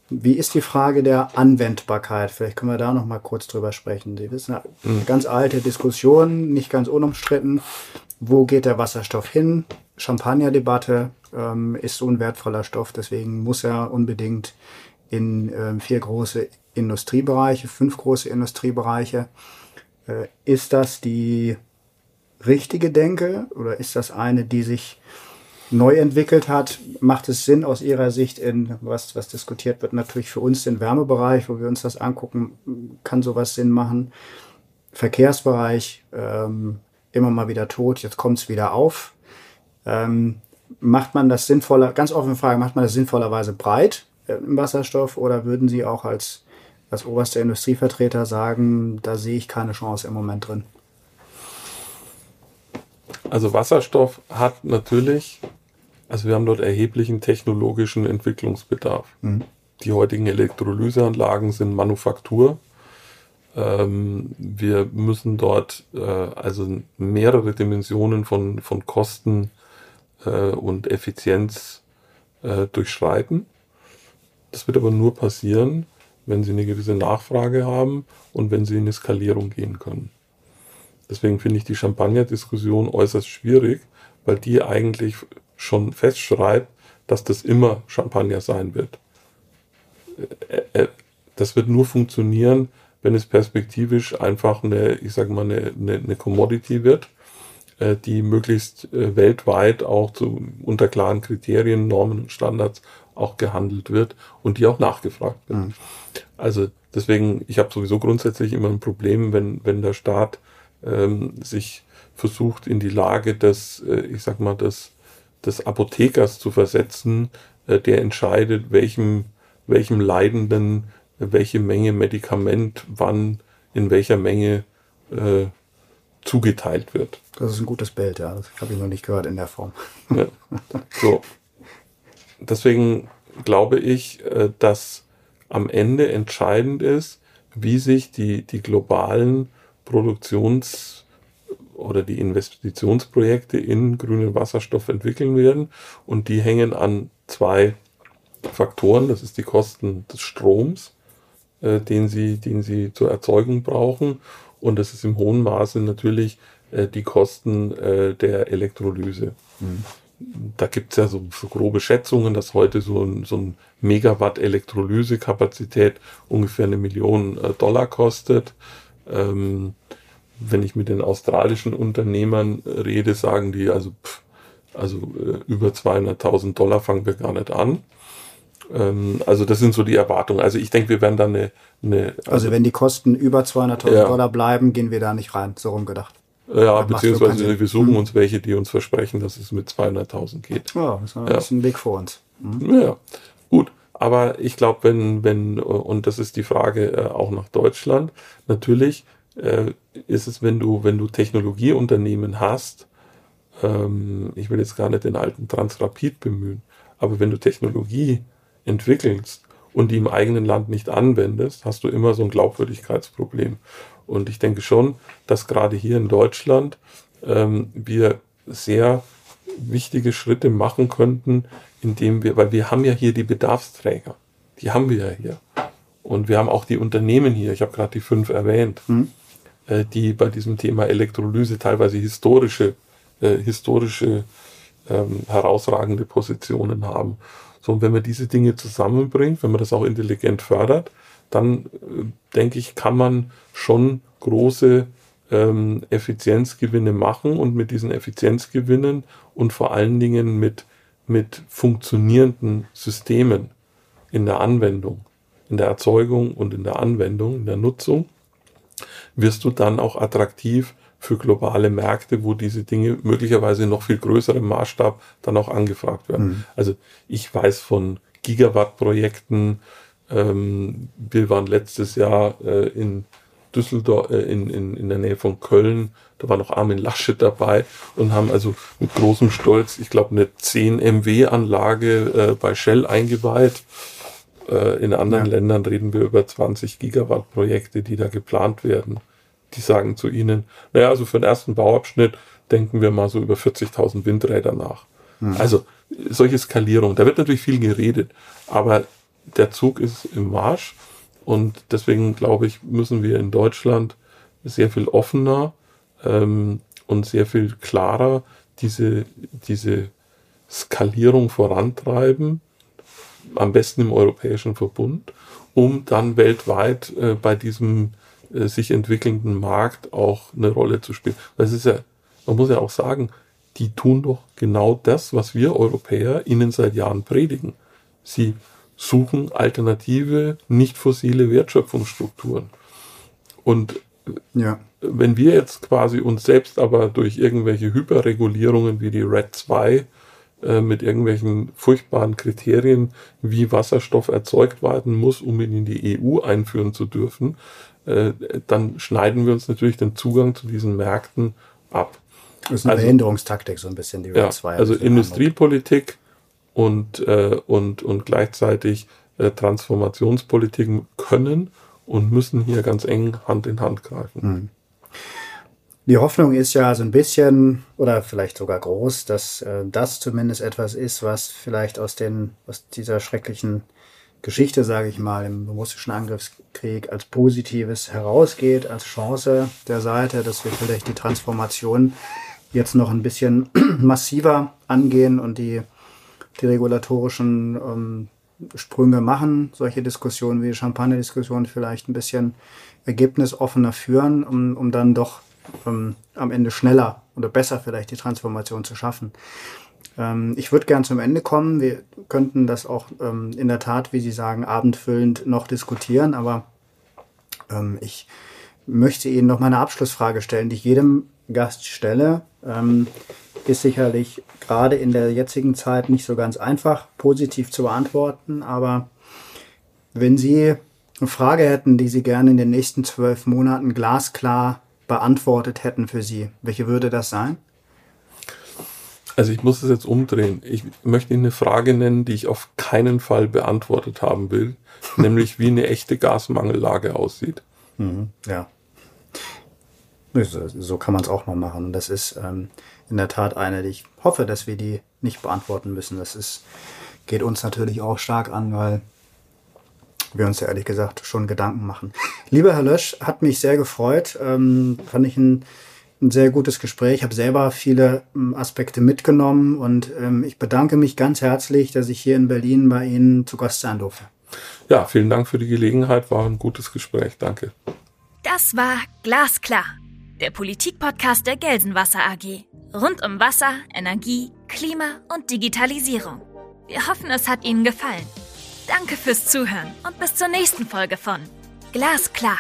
wie ist die Frage der Anwendbarkeit? Vielleicht können wir da noch mal kurz drüber sprechen. Sie wissen, eine mhm. ganz alte Diskussion, nicht ganz unumstritten. Wo geht der Wasserstoff hin? Champagner-Debatte ähm, ist so ein wertvoller Stoff, deswegen muss er unbedingt in äh, vier große Industriebereiche, fünf große Industriebereiche. Äh, ist das die richtige Denke oder ist das eine, die sich neu entwickelt hat? Macht es Sinn aus Ihrer Sicht in, was, was diskutiert wird, natürlich für uns den Wärmebereich, wo wir uns das angucken, kann sowas Sinn machen? Verkehrsbereich, ähm, immer mal wieder tot, jetzt kommt es wieder auf. Ähm, macht man das sinnvoller, ganz offene Frage, macht man das sinnvollerweise breit äh, im Wasserstoff oder würden Sie auch als als oberster Industrievertreter sagen, da sehe ich keine Chance im Moment drin? Also Wasserstoff hat natürlich, also wir haben dort erheblichen technologischen Entwicklungsbedarf. Mhm. Die heutigen Elektrolyseanlagen sind Manufaktur. Ähm, wir müssen dort äh, also mehrere Dimensionen von, von Kosten äh, und Effizienz äh, durchschreiten. Das wird aber nur passieren, wenn sie eine gewisse Nachfrage haben und wenn sie in eine Skalierung gehen können. Deswegen finde ich die Champagner-Diskussion äußerst schwierig, weil die eigentlich schon festschreibt, dass das immer Champagner sein wird. Äh, äh, das wird nur funktionieren, wenn es perspektivisch einfach eine, ich sage mal, eine, eine, Commodity wird, äh, die möglichst weltweit auch zu, unter klaren Kriterien, Normen und Standards auch gehandelt wird und die auch nachgefragt wird. Mhm. Also deswegen, ich habe sowieso grundsätzlich immer ein Problem, wenn, wenn der Staat ähm, sich versucht, in die Lage des, äh, ich sag mal, des, des Apothekers zu versetzen, äh, der entscheidet, welchem, welchem Leidenden welche Menge Medikament wann in welcher Menge äh, zugeteilt wird. Das ist ein gutes Bild, ja. Das habe ich noch nicht gehört in der Form. Ja. So. Deswegen glaube ich, äh, dass am Ende entscheidend ist, wie sich die, die globalen Produktions- oder die Investitionsprojekte in grünen Wasserstoff entwickeln werden. Und die hängen an zwei Faktoren. Das ist die Kosten des Stroms, äh, den, sie, den sie zur Erzeugung brauchen. Und das ist im hohen Maße natürlich äh, die Kosten äh, der Elektrolyse. Mhm da gibt es ja so, so, grobe Schätzungen, dass heute so ein, so ein Megawatt Elektrolysekapazität ungefähr eine Million äh, Dollar kostet. Ähm, wenn ich mit den australischen Unternehmern rede, sagen die, also, pff, also äh, über 200.000 Dollar fangen wir gar nicht an. Ähm, also das sind so die Erwartungen. Also ich denke, wir werden da eine... eine also, also wenn die Kosten über 200.000 ja. Dollar bleiben, gehen wir da nicht rein, so rumgedacht. Ja, beziehungsweise wir suchen hm. uns welche, die uns versprechen, dass es mit 200.000 geht. Ja, das ist ein Weg vor uns. Mhm. Ja, gut. Aber ich glaube, wenn, wenn, und das ist die Frage äh, auch nach Deutschland, natürlich äh, ist es, wenn du, wenn du Technologieunternehmen hast, ähm, ich will jetzt gar nicht den alten Transrapid bemühen, Aber wenn du Technologie entwickelst und die im eigenen Land nicht anwendest, hast du immer so ein Glaubwürdigkeitsproblem. Und ich denke schon, dass gerade hier in Deutschland ähm, wir sehr wichtige Schritte machen könnten, indem wir, weil wir haben ja hier die Bedarfsträger, die haben wir ja hier. Und wir haben auch die Unternehmen hier, ich habe gerade die fünf erwähnt, mhm. äh, die bei diesem Thema Elektrolyse teilweise historische, äh, historische ähm, herausragende Positionen haben. So, und wenn man diese Dinge zusammenbringt, wenn man das auch intelligent fördert, dann äh, denke ich, kann man schon große ähm, Effizienzgewinne machen und mit diesen Effizienzgewinnen und vor allen Dingen mit, mit funktionierenden Systemen in der Anwendung, in der Erzeugung und in der Anwendung, in der Nutzung, wirst du dann auch attraktiv für globale Märkte, wo diese Dinge möglicherweise in noch viel größerem Maßstab dann auch angefragt werden. Mhm. Also ich weiß von Gigawatt-Projekten. Ähm, wir waren letztes Jahr äh, in Düsseldorf, äh, in, in, in der Nähe von Köln, da war noch Armin Laschet dabei und haben also mit großem Stolz, ich glaube, eine 10 MW-Anlage äh, bei Shell eingeweiht. Äh, in anderen ja. Ländern reden wir über 20 Gigawatt-Projekte, die da geplant werden. Die sagen zu ihnen, naja, also für den ersten Bauabschnitt denken wir mal so über 40.000 Windräder nach. Mhm. Also solche Skalierung, da wird natürlich viel geredet, aber der Zug ist im Marsch und deswegen glaube ich, müssen wir in Deutschland sehr viel offener ähm, und sehr viel klarer diese, diese Skalierung vorantreiben, am besten im Europäischen Verbund, um dann weltweit äh, bei diesem äh, sich entwickelnden Markt auch eine Rolle zu spielen. Es ist ja, man muss ja auch sagen, die tun doch genau das, was wir Europäer ihnen seit Jahren predigen. Sie suchen alternative, nicht fossile Wertschöpfungsstrukturen. Und ja. wenn wir jetzt quasi uns selbst aber durch irgendwelche Hyperregulierungen wie die RED 2 äh, mit irgendwelchen furchtbaren Kriterien, wie Wasserstoff erzeugt werden muss, um ihn in die EU einführen zu dürfen, äh, dann schneiden wir uns natürlich den Zugang zu diesen Märkten ab. Das ist eine also, Behinderungstaktik, so ein bisschen die RED ja, 2. Also Industriepolitik und, äh, und, und gleichzeitig äh, Transformationspolitik können und müssen hier ganz eng Hand in Hand greifen. Mhm. Die Hoffnung ist ja so ein bisschen oder vielleicht sogar groß, dass äh, das zumindest etwas ist, was vielleicht aus den aus dieser schrecklichen Geschichte, sage ich mal, im russischen Angriffskrieg als Positives herausgeht, als Chance der Seite, dass wir vielleicht die Transformation jetzt noch ein bisschen *clears throat* massiver angehen und die die regulatorischen ähm, Sprünge machen, solche Diskussionen wie Champagner-Diskussionen vielleicht ein bisschen ergebnisoffener führen, um, um dann doch ähm, am Ende schneller oder besser vielleicht die Transformation zu schaffen. Ähm, ich würde gern zum Ende kommen. Wir könnten das auch ähm, in der Tat, wie Sie sagen, abendfüllend noch diskutieren, aber ähm, ich möchte Ihnen noch mal eine Abschlussfrage stellen, die ich jedem Gast stelle. Ähm, ist sicherlich gerade in der jetzigen Zeit nicht so ganz einfach positiv zu beantworten, aber wenn Sie eine Frage hätten, die Sie gerne in den nächsten zwölf Monaten glasklar beantwortet hätten für Sie, welche würde das sein? Also ich muss es jetzt umdrehen. Ich möchte Ihnen eine Frage nennen, die ich auf keinen Fall beantwortet haben will, nämlich wie eine echte Gasmangellage aussieht. Mhm, ja. So kann man es auch mal machen. Das ist ähm, in der Tat eine, die ich hoffe, dass wir die nicht beantworten müssen. Das ist, geht uns natürlich auch stark an, weil wir uns ja ehrlich gesagt schon Gedanken machen. Lieber Herr Lösch, hat mich sehr gefreut. Ähm, fand ich ein, ein sehr gutes Gespräch. Ich habe selber viele ähm, Aspekte mitgenommen und ähm, ich bedanke mich ganz herzlich, dass ich hier in Berlin bei Ihnen zu Gast sein durfte. Ja, vielen Dank für die Gelegenheit. War ein gutes Gespräch. Danke. Das war Glasklar, der Politikpodcast der Gelsenwasser AG. Rund um Wasser, Energie, Klima und Digitalisierung. Wir hoffen, es hat Ihnen gefallen. Danke fürs Zuhören und bis zur nächsten Folge von Glasklar.